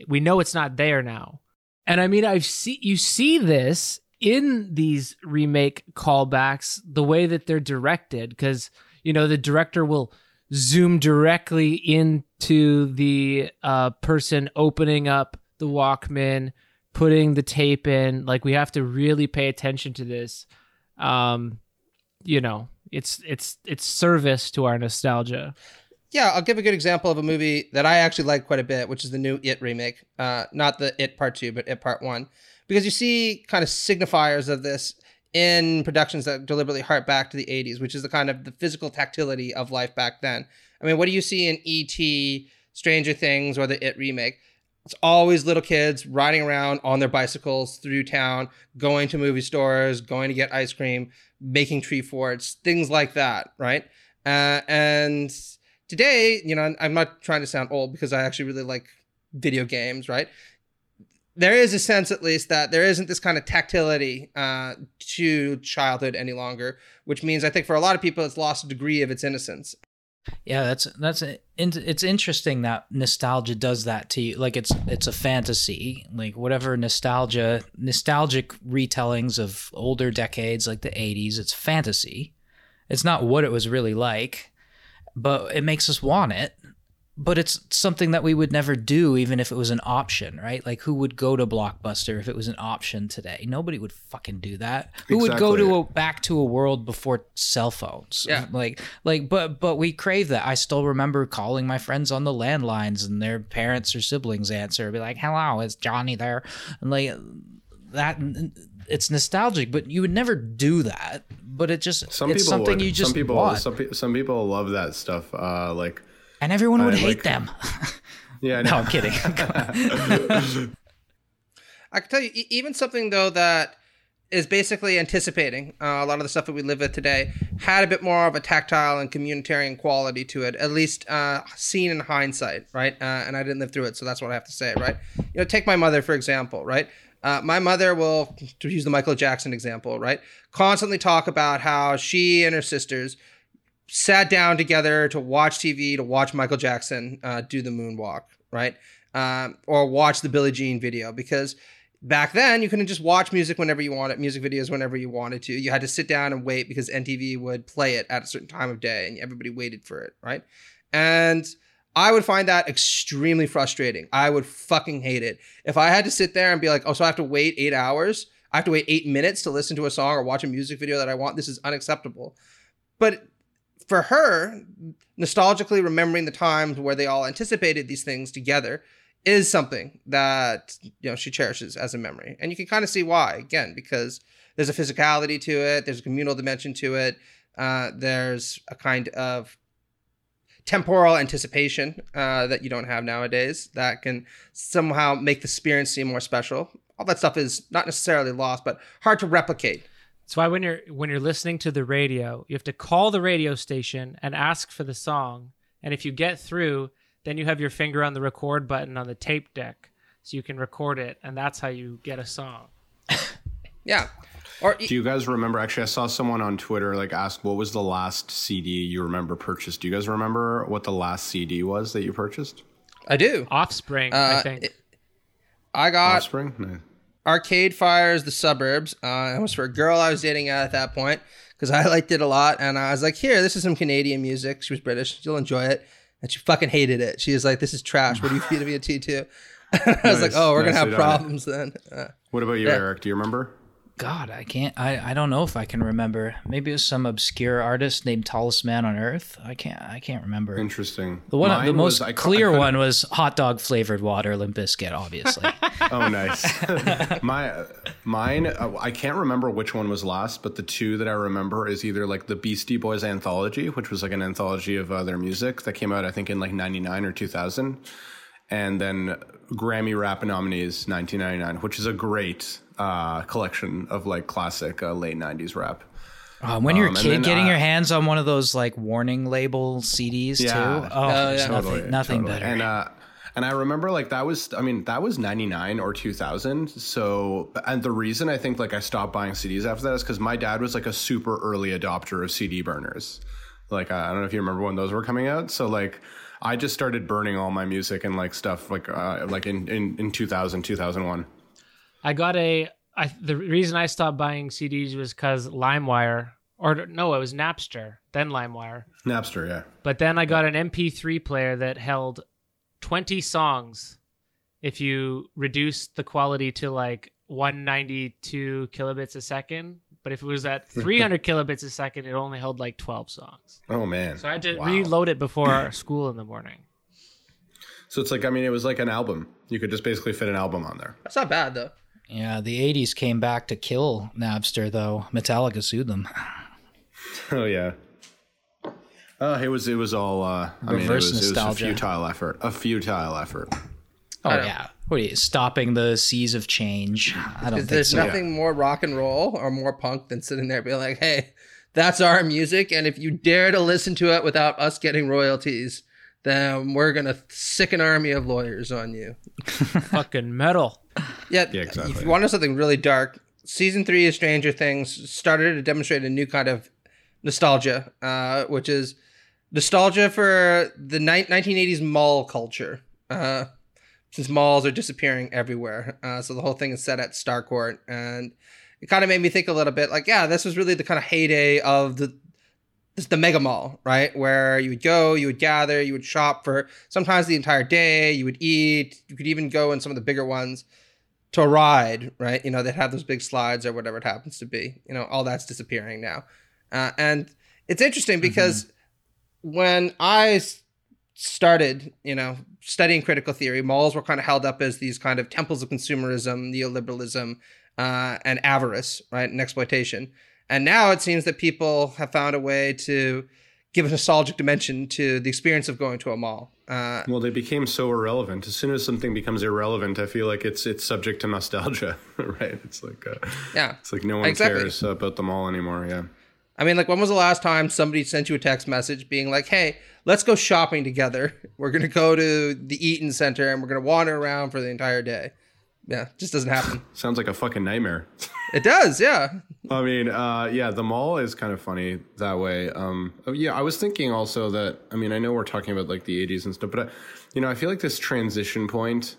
We know it's not there now. And I mean, I've see you see this in these remake callbacks, the way that they're directed, because you know the director will zoom directly into the uh, person opening up the Walkman, putting the tape in. Like we have to really pay attention to this. Um, you know, it's it's it's service to our nostalgia. Yeah, I'll give a good example of a movie that I actually like quite a bit, which is the new It remake. Uh, not the It Part Two, but It Part One, because you see kind of signifiers of this in productions that deliberately hark back to the 80s, which is the kind of the physical tactility of life back then. I mean, what do you see in E.T., Stranger Things, or the It remake? It's always little kids riding around on their bicycles through town, going to movie stores, going to get ice cream, making tree forts, things like that, right? Uh, and today, you know, I'm not trying to sound old because I actually really like video games, right? There is a sense, at least, that there isn't this kind of tactility uh, to childhood any longer, which means I think for a lot of people, it's lost a degree of its innocence. Yeah, that's that's it's interesting that nostalgia does that to you. Like it's it's a fantasy, like whatever nostalgia, nostalgic retellings of older decades, like the '80s. It's fantasy. It's not what it was really like, but it makes us want it but it's something that we would never do even if it was an option right like who would go to blockbuster if it was an option today nobody would fucking do that who would go to a back to a world before cell phones Yeah. like like but but we crave that i still remember calling my friends on the landlines and their parents or siblings answer be like hello is johnny there and like that it's nostalgic but you would never do that but it just Some it's people something would. you just some people want. some, pe- some people love that stuff. Uh, like and everyone would I hate like- them yeah, I no i'm kidding I can tell you, even something though that is basically anticipating uh, a lot of the stuff that we live with today had a bit more of a tactile and communitarian quality to it, at least uh, seen in hindsight, right? Uh, and I didn't live through it, so that's what I have to say, right? You know, take my mother for example, right? Uh, my mother will, to use the Michael Jackson example, right, constantly talk about how she and her sisters sat down together to watch TV to watch Michael Jackson uh, do the moonwalk, right? Um, or watch the Billie Jean video because back then you couldn't just watch music whenever you wanted, music videos whenever you wanted to. You had to sit down and wait because MTV would play it at a certain time of day and everybody waited for it, right? And I would find that extremely frustrating. I would fucking hate it. If I had to sit there and be like, oh, so I have to wait eight hours, I have to wait eight minutes to listen to a song or watch a music video that I want, this is unacceptable. But for her, nostalgically remembering the times where they all anticipated these things together is something that you know she cherishes as a memory, and you can kind of see why. Again, because there's a physicality to it, there's a communal dimension to it, uh, there's a kind of temporal anticipation uh, that you don't have nowadays that can somehow make the experience seem more special. All that stuff is not necessarily lost, but hard to replicate. That's why when you're when you're listening to the radio, you have to call the radio station and ask for the song. And if you get through, then you have your finger on the record button on the tape deck, so you can record it, and that's how you get a song. Yeah. Or Do you guys remember? Actually, I saw someone on Twitter like ask, "What was the last CD you remember purchased?" Do you guys remember what the last CD was that you purchased? I do. Offspring, I Uh, think. it- I got Offspring. No. Arcade Fire's The Suburbs. Uh, it was for a girl I was dating at that point because I liked it a lot. And I was like, here, this is some Canadian music. She was British. She'll enjoy it. And she fucking hated it. She was like, this is trash. What are you feeding me a U2? I was like, oh, we're going to have Nicely done. problems then. Uh, What about you, Yeah. Eric? Do you remember? God, I can't. I, I don't know if I can remember. Maybe it was some obscure artist named Tallest Man on Earth. I can't. I can't remember. Interesting. The one, Mine the most was- I I clear one was hot dog flavored water, Limp Bizkit, obviously. Oh, nice. My mine. uh, I can't remember which one was last, but the two that I remember is either like the Beastie Boys anthology, which was like an anthology of uh, their music that came out, I think, in like '99 or 2000, and then Grammy Rap nominees 1999, which is a great uh, collection of like classic uh, late '90s rap. Uh, when you're a Um, and kid, then, getting uh, your hands on one of those like warning label CDs Yeah. too. Oh, Oh, yeah. nothing, Totally, nothing totally. better. And uh, and I remember like that was I mean that was ninety nine or two thousand. So and the reason I think like I stopped buying CDs after that is because my dad was like a super early adopter of CD burners. Like I don't know if you remember when those were coming out. So like I just started burning all my music and like stuff like uh, like in in in 2000 2001. I got a. I, the reason I stopped buying CDs was because LimeWire, or no, it was Napster, then LimeWire. Napster, yeah. But then I got an MP3 player that held 20 songs. If you reduce the quality to like 192 kilobits a second, but if it was at 300 kilobits a second, it only held like 12 songs. Oh man. So I had to Wow. reload it before school in the morning. So it's like I mean it was like an album. You could just basically fit an album on there. that's not bad, though. Yeah, the '80s came back to kill Napster, though. Metallica sued them. Oh yeah. Uh, it was it was all uh, I mean it Reverse was, it was a futile effort. A futile effort. Oh yeah, what are you stopping the seas of change? I don't think There's so. nothing more rock and roll or more punk than sitting there being like, hey, that's our music. And if you dare to listen to it without us getting royalties, then we're going to sic an army of lawyers on you. Fucking metal. Yeah, Yeah, exactly. if you wanted something really dark, season three of Stranger Things started to demonstrate a new kind of nostalgia, uh, which is nostalgia for the ni- 1980s mall culture. Uh, since malls are disappearing everywhere, uh, so the whole thing is set at Starcourt, and it kind of made me think a little bit like, yeah, this was really the kind of heyday of the this the mega mall, right? Where you would go, you would gather, you would shop for sometimes the entire day, you would eat, you could even go in some of the bigger ones to ride, right? You know, they'd have those big slides or whatever it happens to be. You know, all that's disappearing now. Uh, and it's interesting because when I started, you know, studying critical theory, malls were kind of held up as these kind of temples of consumerism, neoliberalism, uh, and avarice, right? And exploitation. And now it seems that people have found a way to give a nostalgic dimension to the experience of going to a mall. Uh, Well, they became so irrelevant. As soon as something becomes irrelevant, I feel like it's it's subject to nostalgia, right? It's like uh, yeah. it's like no one Exactly. cares about them all anymore. Yeah. I mean, like, when was the last time somebody sent you a text message being like, hey, let's go shopping together? We're going to go to the Eaton Center and we're going to wander around for the entire day. Yeah, just doesn't happen. Sounds like a fucking nightmare. it does, yeah. I mean, uh, yeah, the mall is kind of funny that way. Um, oh, yeah, I was thinking also that, I mean, I know we're talking about like the 80s and stuff, but, I, you know, I feel like this transition point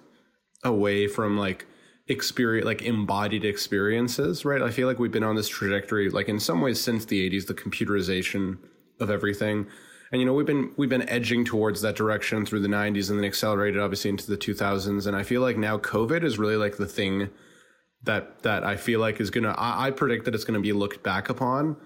away from like experience, like embodied experiences, right? I feel like we've been on this trajectory, like in some ways since the 80s, the computerization of everything. And you know we've been we've been edging towards that direction through the 90s and then accelerated obviously into the 2000s and I feel like now COVID is really like the thing that that I feel like is gonna I, I predict that it's gonna be looked back upon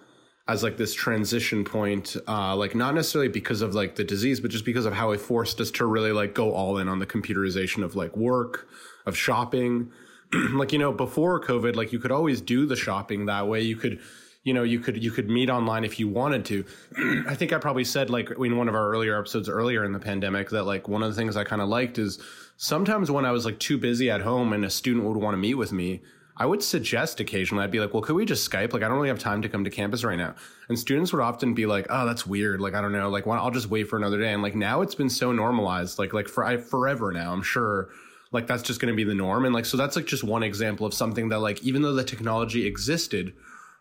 as like this transition point, uh, like not necessarily because of like the disease, but just because of how it forced us to really like go all in on the computerization of like work, of shopping. like you know, before COVID, like you could always do the shopping that way. You could, you know, you could you could meet online if you wanted to. I think I probably said like in one of our earlier episodes earlier in the pandemic that like one of the things I kind of liked is sometimes when I was like too busy at home and a student would want to meet with me, I would suggest occasionally, I'd be like, well, could we just Skype? Like, I don't really have time to come to campus right now. And students would often be like, oh, that's weird. Like, I don't know. Like, why, I'll just wait for another day. And like now it's been so normalized, like, like for I, forever now, I'm sure like that's just going to be the norm. And like, so that's like just one example of something that like, even though the technology existed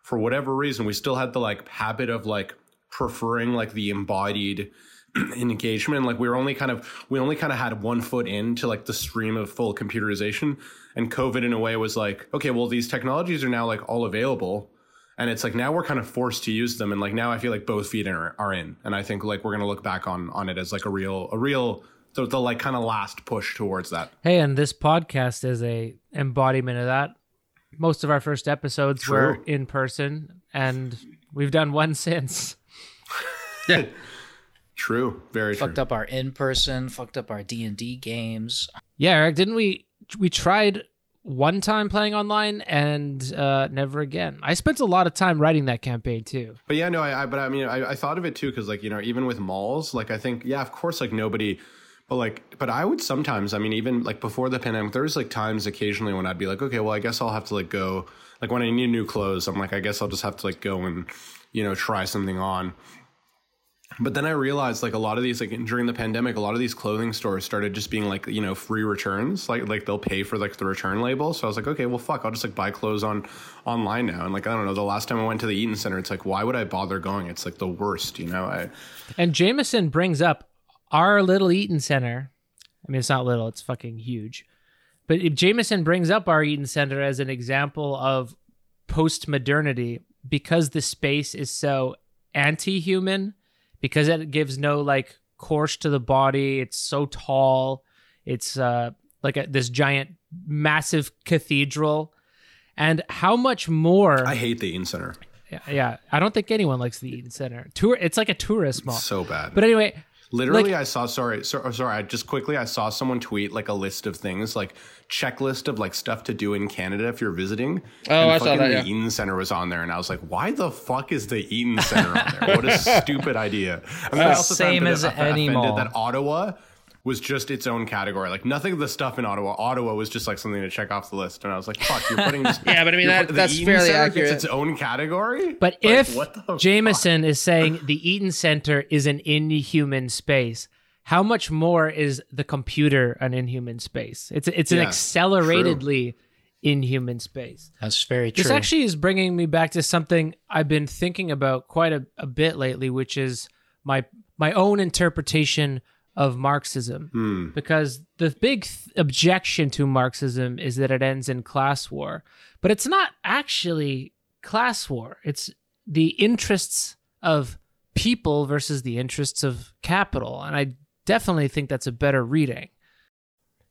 for whatever reason, we still had the like habit of like preferring like the embodied engagement. Like we were only kind of we only kind of had one foot into like the stream of full computerization and covid in a way was like okay well these technologies are now like all available and it's like now we're kind of forced to use them and like now i feel like both feet are, are in. And i think like we're gonna look back on on it as like a real a real the, the like kind of last push towards that. Hey, and this podcast is a embodiment of that. Most of our first episodes were in person, and we've done one since. yeah. true very true Fucked up our in person, fucked up our D and D games. Yeah, Eric, didn't we? We tried one time playing online and uh, never again. I spent a lot of time writing that campaign too. But yeah, no, I, I but I mean, I, I thought of it too because like you know, even with malls, like I think, yeah, of course, like nobody, but like, but I would sometimes, I mean, even like before the pandemic, there was like times occasionally when I'd be like, okay, well, I guess I'll have to like go, like when I need new clothes, I'm like, I guess I'll just have to like go and you know try something on. But then I realized like a lot of these like during the pandemic, a lot of these clothing stores started just being like you know free returns, like like they'll pay for like the return label. So I was like, okay, well fuck, I'll just like buy clothes on online now. And like I don't know, the last time I went to the Eaton Center, it's like why would I bother going? It's like the worst, you know. I And Jameson brings up our little Eaton Center. I mean, it's not little; it's fucking huge. But if Jameson brings up our Eaton Center as an example of post modernity because the space is so anti human, because it gives no like course to the body. It's so tall. It's uh, like a, this giant, massive cathedral. And how much more? I hate the Eaton Center yeah, yeah, I don't think anyone likes the Eaton Center. Tour. It's like a tourist mall. so bad. But anyway, Literally, Like- I saw. Sorry, so, oh, sorry. I just quickly I saw someone tweet like a list of things, like checklist of like stuff to do in Canada if you're visiting. Oh, and I saw that, The yeah. Eaton Center was on there, and I was like, "Why the fuck is the Eaton Center on there? What a stupid idea!" And then I the also same as that- I any offended mall. that Ottawa was just its own category. Like nothing of the stuff in Ottawa. Ottawa was just like something to check off the list, and I was like, "Fuck, you're putting this." Yeah, but I mean, that- that's Eaton fairly Center accurate. Gets its own category. But Like, if what the fuck? Jameson is saying the Eaton Center is an inhuman space, how much more is the computer an inhuman space? It's it's an Yeah, acceleratedly inhuman space. That's very true. This actually is bringing me back to something I've been thinking about quite a, a bit lately, which is my my own interpretation of Marxism. Hmm. Because the big th- objection to Marxism is that it ends in class war, but it's not actually class war. It's the interests of people versus the interests of capital, and I definitely think that's a better reading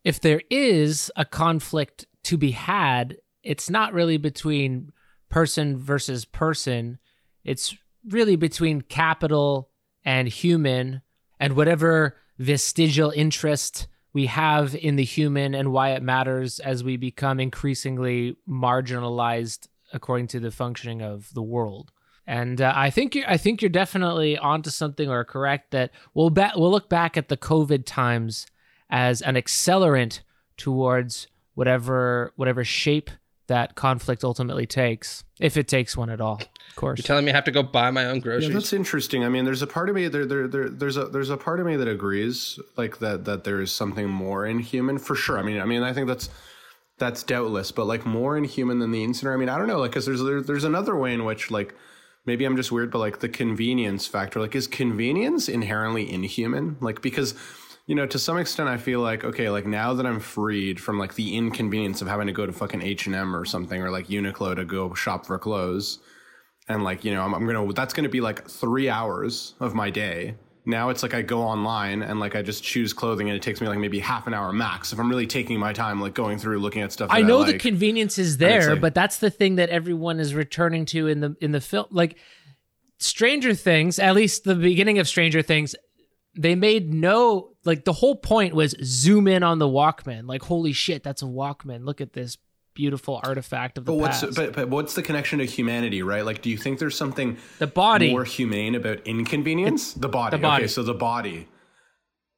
if there is a conflict to be had, it's not really between person versus person. It's really between capital and human and whatever vestigial interest we have in the human and why it matters as we become increasingly marginalized according to the functioning of the world. And uh, I think you're, I think you're definitely onto something or correct that we'll ba- we'll look back at the COVID times as an accelerant towards whatever whatever shape that conflict ultimately takes, if it takes one at all, of course. You're telling me I have to go buy my own Yeah, groceries. that's interesting. I mean, there's a part of me there, there, there, there's a there's a part of me that agrees, like that that there is something more inhuman for sure. I mean, I mean, I think that's that's doubtless, but like more inhuman than the incident. I mean, I don't know, like, because there's there, there's another way in which like maybe I'm just weird, but like the convenience factor, like, is convenience inherently inhuman? Like, because you know, to some extent, I feel like okay, like now that I'm freed from like the inconvenience of having to go to fucking H and M or something, or like Uniqlo to go shop for clothes and like you know I'm, I'm gonna that's gonna be like three hours of my day now it's like i go online and like i just choose clothing and it takes me like maybe half an hour max if i'm really taking my time like going through looking at stuff I know like. the convenience is there, like- but that's the thing that everyone is returning to in the in the film. Like Stranger Things, at least the beginning of Stranger Things, they made no like the whole point was zoom in on the Walkman. Like holy shit, that's a Walkman. Look at this beautiful artifact of the but what's past. but, but what's the connection to humanity right like do you think there's something the body. more humane about inconvenience the body the body. okay so the body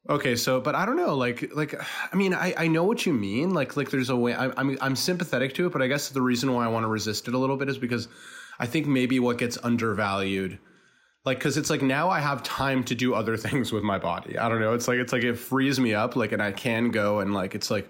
okay so but i don't know like like i mean i i know what you mean like like there's a way I, i'm i'm sympathetic to it but i guess the reason why i want to resist it a little bit is because i think maybe what gets undervalued like because it's like now i have time to do other things with my body i don't know it's like it's like it frees me up like and i can go and like it's like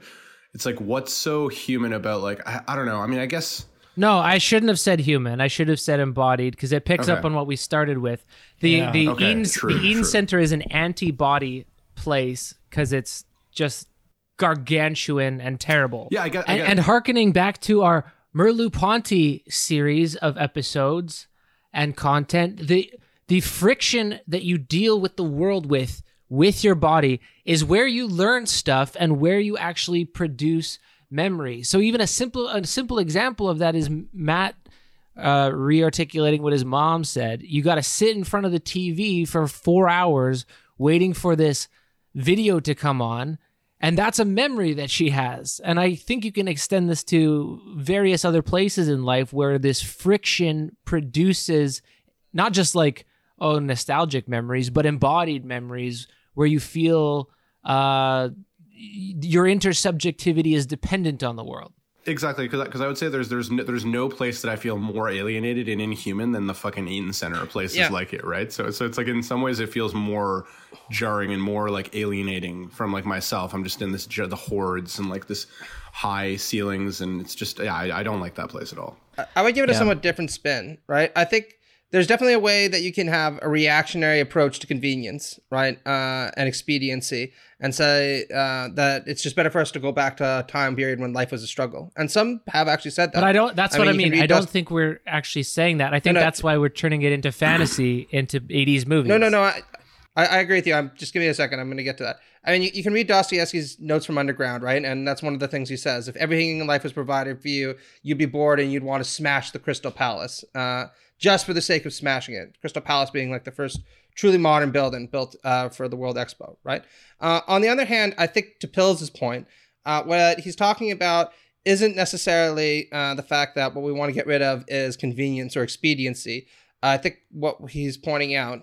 it's like what's so human about like i, I don't know i mean i guess No, I shouldn't have said human. I should have said embodied because it picks up on what we started with. The Yeah. the Okay, Eden true, the Eden true. Center is an antibody place because it's just gargantuan and terrible. Yeah, I get- I and, get- and harkening back to our Merleau-Ponty series of episodes and content, the the friction that you deal with the world with with your body is where you learn stuff and where you actually produce memory. So even a simple a simple example of that is Matt uh, re-articulating what his mom said. You got to sit in front of the TV for four hours waiting for this video to come on, and that's a memory that she has. And I think you can extend this to various other places in life where this friction produces not just like oh nostalgic memories, but embodied memories where you feel uh, your intersubjectivity is dependent on the world. Exactly, because I would say there's there's no, there's no place that I feel more alienated and inhuman than the fucking Eaton Center or places Yeah. like it, right? So so it's like in some ways it feels more jarring and more like alienating from like myself. I'm just in this the hordes and like this high ceilings, and it's just yeah, I, I don't like that place at all. I would give it a somewhat different spin, right? I think there's definitely a way that you can have a reactionary approach to convenience, right, uh, and expediency, and say uh, that it's just better for us to go back to a time period when life was a struggle. And some have actually said that. But I don't. That's what I you mean. can read I don't think we're actually saying that. I think no. that's why we're turning it into fantasy, into '80s movies. No, no, no. I, I, I agree with you. I'm just give me a second. I'm going to get to that. I mean, you, you can read Dostoevsky's Notes from Underground, right? And that's one of the things he says. If everything in life was provided for you, you'd be bored and you'd want to smash the Crystal Palace. Uh, just for the sake of smashing it. Crystal Palace being like the first truly modern building built uh, for the World Expo, right? Uh, on the other hand, I think to Pills' point, uh, what he's talking about isn't necessarily uh, the fact that what we want to get rid of is convenience or expediency. I think what he's pointing out,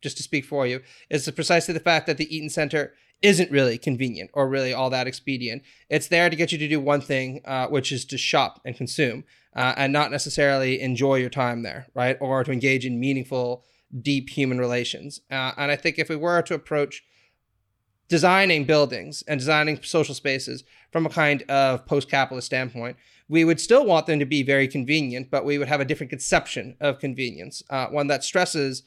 just to speak for you, is precisely the fact that the Eaton Center isn't really convenient or really all that expedient. It's there to get you to do one thing, uh, which is to shop and consume, uh, and not necessarily enjoy your time there, right? Or to engage in meaningful, deep human relations. Uh, and I think if we were to approach designing buildings and designing social spaces from a kind of post capitalist standpoint, we would still want them to be very convenient, but we would have a different conception of convenience, uh, one that stresses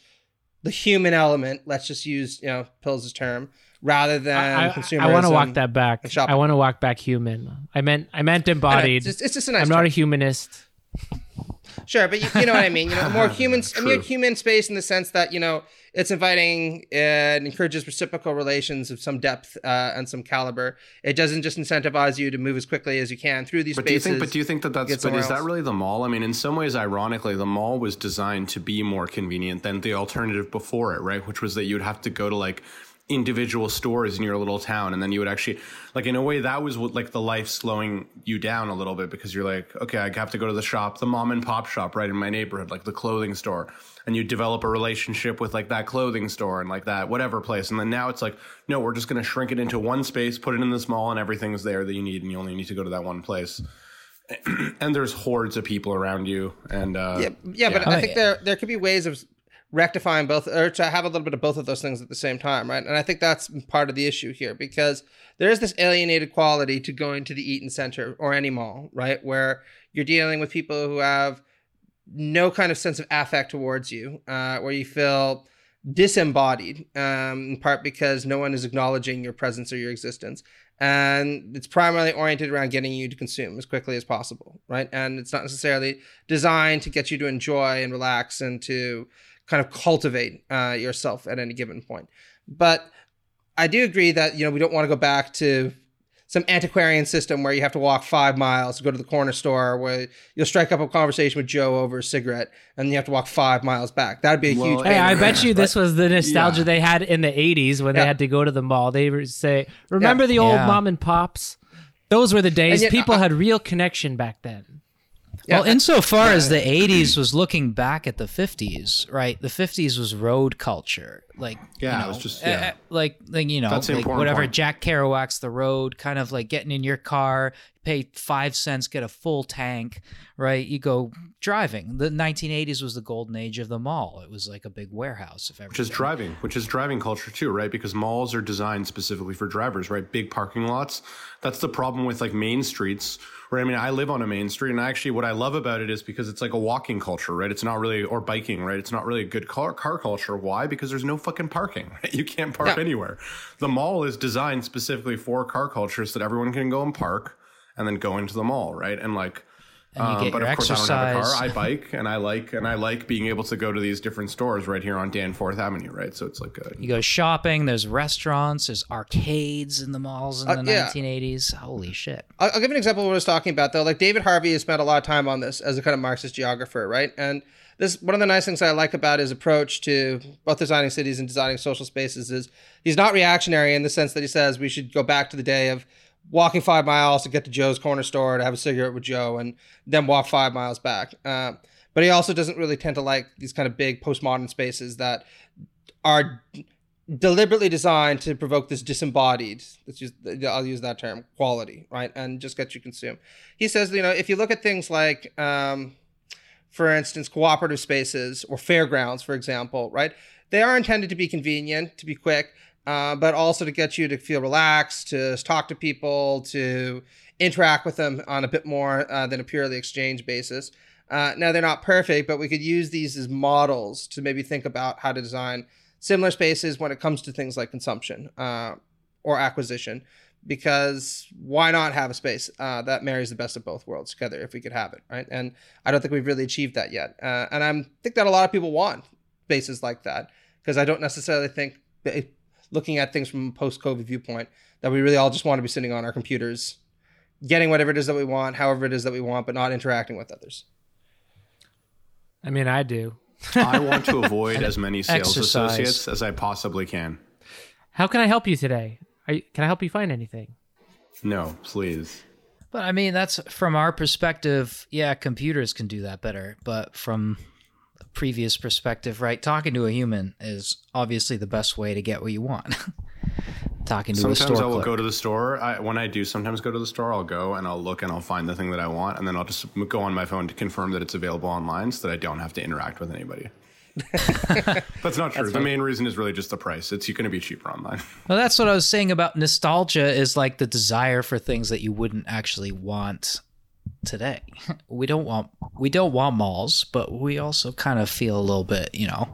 the human element. Let's just use you know Pills' term rather than I, consumerism. I want to walk that back. I want to walk back human. I meant I meant I embodied. It's just, it's just a nice. I'm not a humanist. Sure, but you, you know what I mean. You know, more human, a more human space in the sense that you know it's inviting and encourages reciprocal relations of some depth uh, and some caliber. It doesn't just incentivize you to move as quickly as you can through these But do you think? But do you think that that's? But somewhere is that really the mall? I mean, in some ways, ironically, the mall was designed to be more convenient than the alternative before it, right? Which was that you'd have to go to like individual stores in your little town, and then you would actually, like, in a way, that was what like the life slowing you down a little bit because you're like, okay, I have to go to the shop, the mom and pop shop right in my neighborhood, like the clothing store, and you develop a relationship with like that clothing store and like that whatever place, and then now it's like, no, we're just going to shrink it into one space, put it in this mall, and everything's there that you need, and you only need to go to that one place. And there's hordes of people around you and uh Yeah, yeah, but Oh, I think yeah. there there could be ways of rectifying both, or to have a little bit of both of those things at the same time, right? And I think that's part of the issue here because there is this alienated quality to going to the Eaton Center or any mall, right, where you're dealing with people who have no kind of sense of affect towards you, uh, where you feel disembodied, um, in part because no one is acknowledging your presence or your existence. And it's primarily oriented around getting you to consume as quickly as possible, right? And it's not necessarily designed to get you to enjoy and relax and to kind of cultivate uh, yourself at any given point. But I do agree that you know we don't want to go back to some antiquarian system where you have to walk five miles to go to the corner store where you'll strike up a conversation with Joe over a cigarette and you have to walk five miles back. That'd be a Well, huge. Hey, Hey, I bet you this was the nostalgia Yeah. they had in the 80s when Yeah. they had to go to the mall. They would say, Remember the old Yeah. mom and pops? Those were the days. yet- People I- had real connection back then. Yeah, well, insofar as the 80s was looking back at the 50s, right? The 50s was road culture. Like, Yeah, you it know, was just- uh, yeah. like, like, you know, like whatever point. Jack Kerouac's The Road, kind of like getting in your car, pay five cents, get a full tank, right? You go driving. The 1980s was the golden age of the mall. It was like a big warehouse of which is driving which is driving culture too right because malls are designed specifically for drivers right big parking lots that's the problem with like main streets right i mean i live on a main street and actually what i love about it is because it's like a walking culture right it's not really or biking right it's not really a good car, car culture why because there's no fucking parking right? you can't park Yeah. anywhere the mall is designed specifically for car culture so that everyone can go and park and then go into the mall right and like And you um, but your of course, I don't have a car. I bike, and I like and I like being able to go to these different stores right here on Danforth Avenue, right? So it's like a, You go shopping, there's restaurants, there's arcades in the malls in Uh, the yeah. 1980s. Holy shit. I'll, I'll give an example of what I was talking about though. Like David Harvey has spent a lot of time on this as a kind of Marxist geographer, right? And this one of the nice things I like about his approach to both designing cities and designing social spaces is he's not reactionary in the sense that he says we should go back to the day of walking five miles to get to Joe's corner store to have a cigarette with Joe and then walk five miles back. Uh, but he also doesn't really tend to like these kind of big postmodern spaces that are deliberately designed to provoke this disembodied let's use i'll use that term quality right and just get you consumed he says you know if you look at things like um, for instance cooperative spaces or fairgrounds for example right? They are intended to be convenient to be quick uh, but also to get you to feel relaxed to talk to people to interact with them on a bit more uh, than a purely exchange basis. Uh, now they're not perfect but we could use these as models to maybe think about how to design similar spaces when it comes to things like consumption uh, or acquisition because why not have a space uh, that marries the best of both worlds together if we could have it right and i don't think we've really achieved that yet uh, and i think that a lot of people want spaces like that because i don't necessarily think that- looking at things from a post-covid viewpoint that we really all just want to be sitting on our computers getting whatever it is that we want however it is that we want but not interacting with others I mean, I do. I want to avoid as many sales exercise. associates as I possibly can. How can I help you today? Are you, can I help you find anything? No, please. But I mean, that's from our perspective. Yeah, computers can do that better. But from a previous perspective, right? Talking to a human is obviously the best way to get what you want. Talking to a store. Sometimes I will clerk. go to the store. I, when I do sometimes go to the store, I'll go and I'll look and I'll find the thing that I want, and then I'll just go on my phone to confirm that it's available online, so that I don't have to interact with anybody. That's not true. the main reason is really just the price. It's going to be cheaper online. Well, that's what I was saying about nostalgia is like the desire for things that you wouldn't actually want today. We don't want we don't want malls, but we also kind of feel a little bit, you know.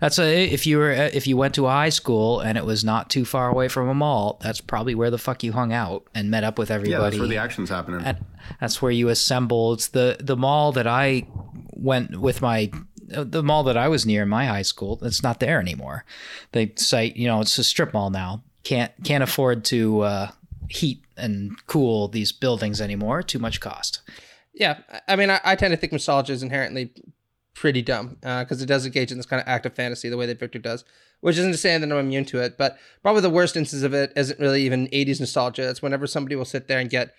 That's a if you were if you went to a high school and it was not too far away from a mall, that's probably where the fuck you hung out and met up with everybody. Yeah, that's where the action's happening. And that's where you assembled the the mall that I went with my the mall that I was near in my high school. It's not there anymore. They site, you know, it's a strip mall now. Can't can't afford to uh, heat and cool these buildings anymore. Too much cost. Yeah, I- mean, I, I tend to think nostalgia is inherently pretty dumb because it does engage in this kind of active fantasy the way that Victor does, which isn't to say that I'm immune to it, but probably the worst instance of it isn't really even 80s nostalgia. It's whenever somebody will sit there and get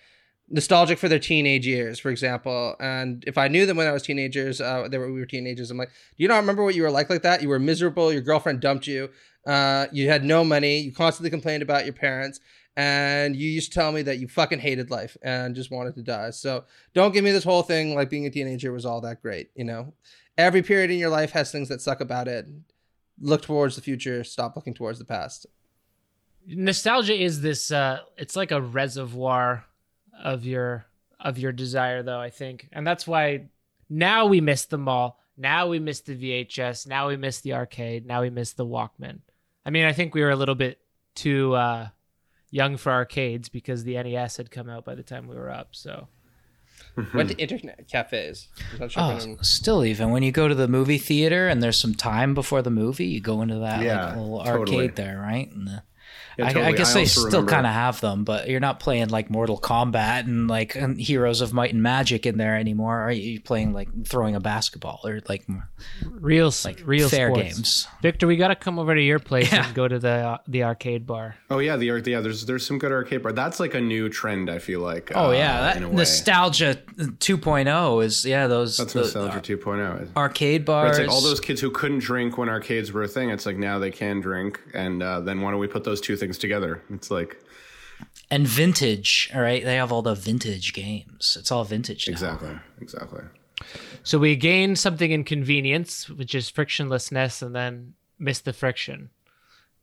nostalgic for their teenage years, for example. And if I knew them when I was teenagers, uh, they were we were teenagers. I'm like, do you not remember what you were like like that? You were miserable. Your girlfriend dumped you. Uh, you had no money. You constantly complained about your parents. And you used to tell me that you fucking hated life and just wanted to die. So don't give me this whole thing like being a teenager was all that great. You know, every period in your life has things that suck about it. Look towards the future. Stop looking towards the past. nostalgia is this uh it's like a reservoir of your of your desire though i think. And that's why now we miss the mall. Now we miss the vhs now we miss the arcade. Now we miss the walkman. I mean i think we were a little bit too uh young for arcades because the nes had come out by the time we were up so. Went to internet cafes. I'm not sure if Oh, still even. When you go to the movie theater and there's some time before the movie, you go into that Yeah, like little totally. arcade there, right? And the, Yeah, I, I guess I they still kind of have them, but you're not playing like Mortal Kombat and like and Heroes of Might and Magic in there anymore. Are you playing like throwing a basketball or like real like real fair sports. games? victor we gotta come over to your place Yeah. and go to the uh, the arcade bar Oh yeah, the yeah. There's there's some good arcade bar. That's like a new trend. I feel like. Oh uh, yeah, in a that way. nostalgia 2.0 is yeah those That's the nostalgia 2.0. arcade Right, bars. It's like all those kids who couldn't drink when arcades were a thing. It's like now they can drink, and uh, then why don't we put those two things together? It's like and vintage. All right, they have all the vintage games. It's all vintage now. exactly, exactly. So we gain something in convenience, which is frictionlessness, and then miss the friction.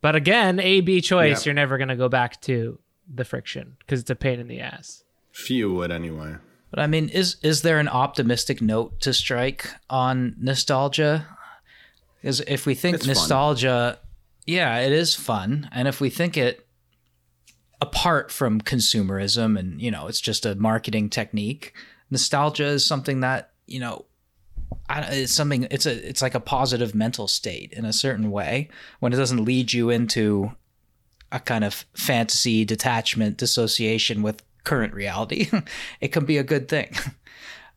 But again, A B choice, Yeah. you're never going to go back to the friction because it's a pain in the ass. Few would anyway. But I mean, is is there an optimistic note to strike on nostalgia? Because if we think It's fun. nostalgia, yeah, it is fun, and if we think it apart from consumerism and you know it's just a marketing technique, nostalgia is something that you know. I, it's something. It's a. It's like a positive mental state in a certain way when it doesn't lead you into a kind of fantasy detachment dissociation with current reality it can be a good thing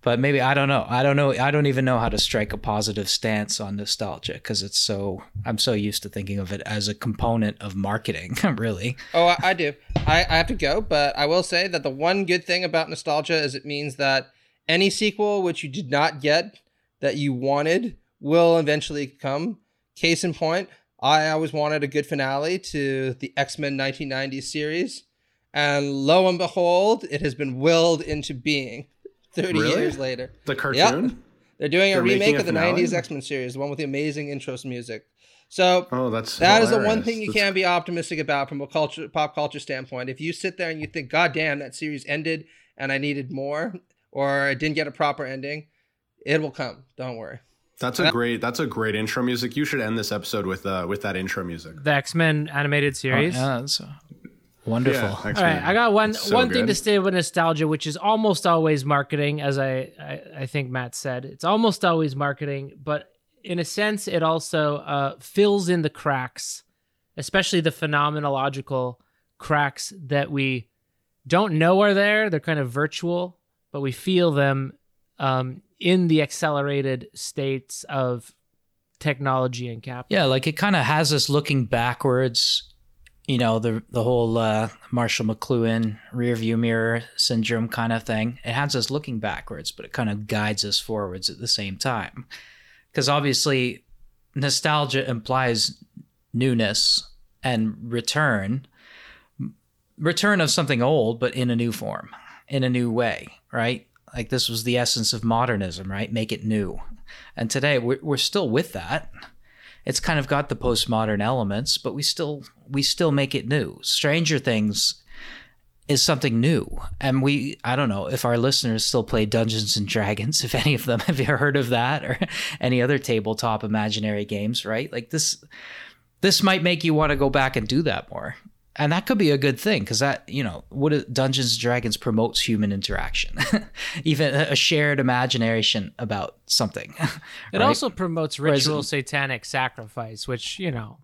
but maybe i don't know i don't know i don't even know how to strike a positive stance on nostalgia because it's so i'm so used to thinking of it as a component of marketing really Oh, I, I do. I, I have to go, but I will say that the one good thing about nostalgia is it means that any sequel which you did not get that you wanted will eventually come. Case in point, I always wanted a good finale to the X Men 1990s series, and lo and behold, it has been willed into being 30 Really? years later. The cartoon. They're doing a They're making remake of the finale? 90s X Men series, the one with the amazing intros music. So Oh, that's that is the one thing you That's- can be optimistic about from a culture pop culture standpoint. If you sit there and you think, God damn, that series ended and I needed more, or I didn't get a proper ending, it will come. Don't worry. That's a great. That's a great intro music. You should end this episode with uh with that intro music. The X Men animated series. yeah, that's uh, wonderful Yeah, All right, I got one So one thing to good. say with nostalgia, which is almost always marketing, as I, I I think Matt said. It's almost always marketing, but in a sense, it also uh, fills in the cracks, especially the phenomenological cracks that we don't know are there. They're kind of virtual, but we feel them um, in the accelerated states of technology and capital. Yeah, like it kind of has us looking backwards. You know, the the whole uh, Marshall McLuhan rear view mirror syndrome kind of thing. It has us looking backwards, but it kind of guides us forwards at the same time. Because obviously, nostalgia implies newness and return, return of something old, but in a new form, in a new way, right? Like this was the essence of modernism, right? Make it new. And today we're, we're still with that. It's kind of got the postmodern elements, but we still we still make it new. Stranger Things is something new, and we I don't know if our listeners still play Dungeons and Dragons. If any of them have you heard of that or any other tabletop imaginary games, right? Like this this might make you want to go back and do that more and that could be a good thing because that you know what dungeons and dragons promotes human interaction? Even a shared imagination about something it right? also promotes ritual satanic sacrifice which you know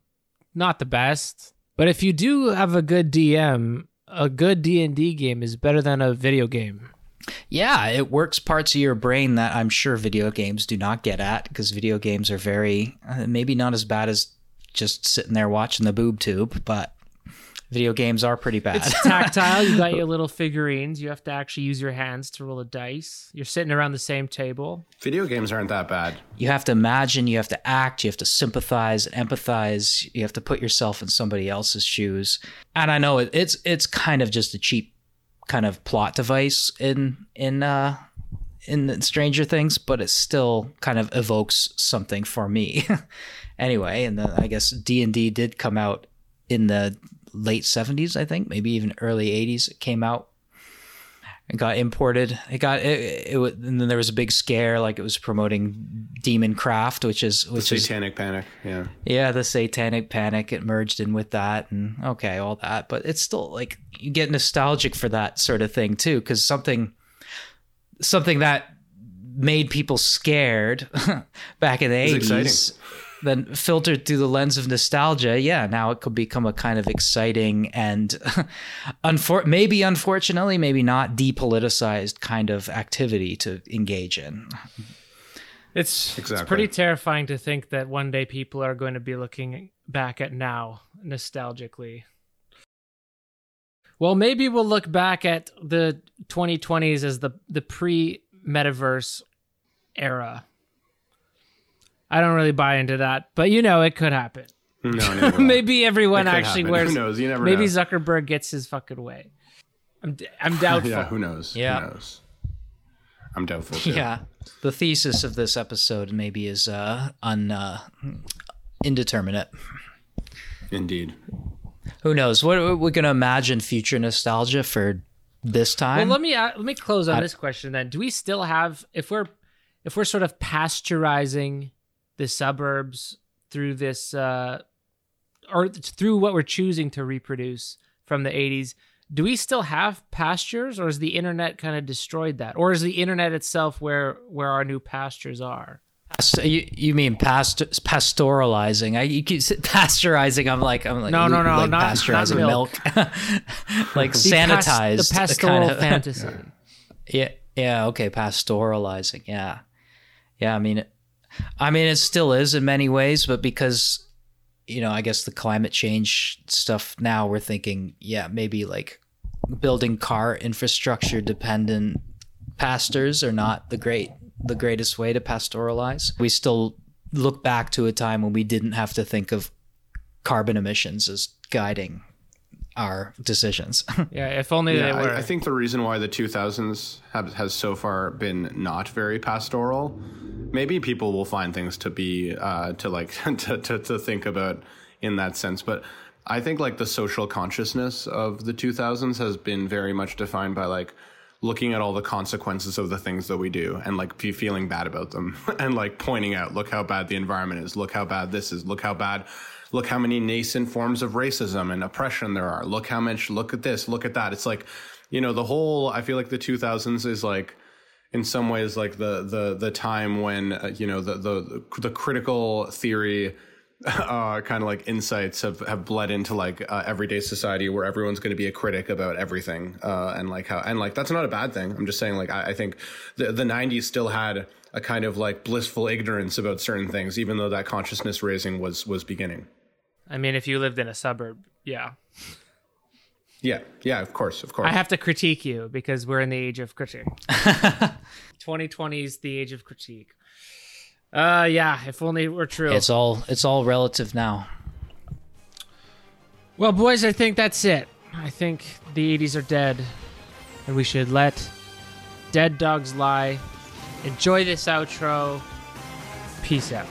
not the best. But if you do have a good dm a good d&d game is better than a video game. Yeah, it works parts of your brain that I'm sure video games do not get at because video games are very, uh, maybe not as bad as just sitting there watching the boob tube, but video games are pretty bad. It's tactile. you got your little figurines. You have to actually use your hands to roll a dice. You're sitting around the same table. Video games aren't that bad. You have to imagine, you have to act, you have to sympathize, empathize, you have to put yourself in somebody else's shoes. And I know it's it's kind of just a cheap kind of plot device in in uh in Stranger Things, but it still kind of evokes something for me. anyway, and then I guess D and D did come out in the late 70s, I think, maybe even early 80s. It came out and got imported. It got it, it, it, and then there was a big scare, like it was promoting Demon Craft, which is which the Satanic is, Panic, yeah, yeah, the Satanic Panic. It merged in with that, and okay, all that, but it's still like you get nostalgic for that sort of thing too, because something something that made people scared back in the eighties then filtered through the lens of nostalgia, yeah, now it could become a kind of exciting and unfor- maybe unfortunately, maybe not depoliticized kind of activity to engage in. It's, exactly. it's pretty terrifying to think that one day people are going to be looking back at now nostalgically. Well, maybe we'll look back at the 2020s as the the pre metaverse era I don't really buy into that, but you know, it could happen. No, maybe everyone actually happen. wears. Who knows? You never. Maybe know. Zuckerberg gets his fucking way. I'm I'm doubtful. yeah, who knows? Yeah, who knows? I'm doubtful. Too. Yeah, the thesis of this episode maybe is uh, un uh, indeterminate. Indeed. Who knows? What we're gonna imagine future nostalgia for this time? Well, let me uh, let me close on I, this question then. Do we still have if we're if we're sort of pasteurizing the suburbs through this uh, or through what we're choosing to reproduce from the 80s do we still have pastures or is the internet kind of destroyed that or is the internet itself where where our new pastures are you, you mean past, pastoralizing? I you keep pasteurizing. I'm like I'm like no no no like not pasteurizing not milk, like the sanitized the pastoral kind of, fantasy. Yeah yeah okay pastoralizing yeah yeah I mean I mean, it still is in many ways, but because, you know, I guess the climate change stuff now, we're thinking, yeah, maybe like building car infrastructure dependent pastors are not the great the greatest way to pastoralize. We still look back to a time when we didn't have to think of carbon emissions as guiding our decisions. yeah, if only yeah, they were. I, I, think the reason why the 2000s have, has so far been not very pastoral, maybe people will find things to be uh, to like to, to to think about in that sense, but. I think like the social consciousness of the 2000s has been very much defined by like looking at all the consequences of the things that we do and like feeling bad about them and like pointing out look how bad the environment is look how bad this is look how bad look how many nascent forms of racism and oppression there are. Look how much, look at this, look at that. It's like, you know, the whole, I feel like the 2000s is like, in some ways, like the, the, the time when, uh, you know, the, the, the critical theory uh, kind of like insights have, have bled into like uh, everyday society where everyone's going to be a critic about everything uh, and like how and like that's not a bad thing i'm just saying like i, I think the, the 90s still had a kind of like blissful ignorance about certain things even though that consciousness raising was was beginning I mean, if you lived in a suburb, yeah. yeah yeah of course of course I have to critique you because we're in the age of critique. 2020 is the age of critique. Uh, yeah. If only it were true. It's all it's all relative now. Well, boys, I think that's it. I think the 80s are dead, and we should let dead dogs lie. Enjoy this outro. Peace out.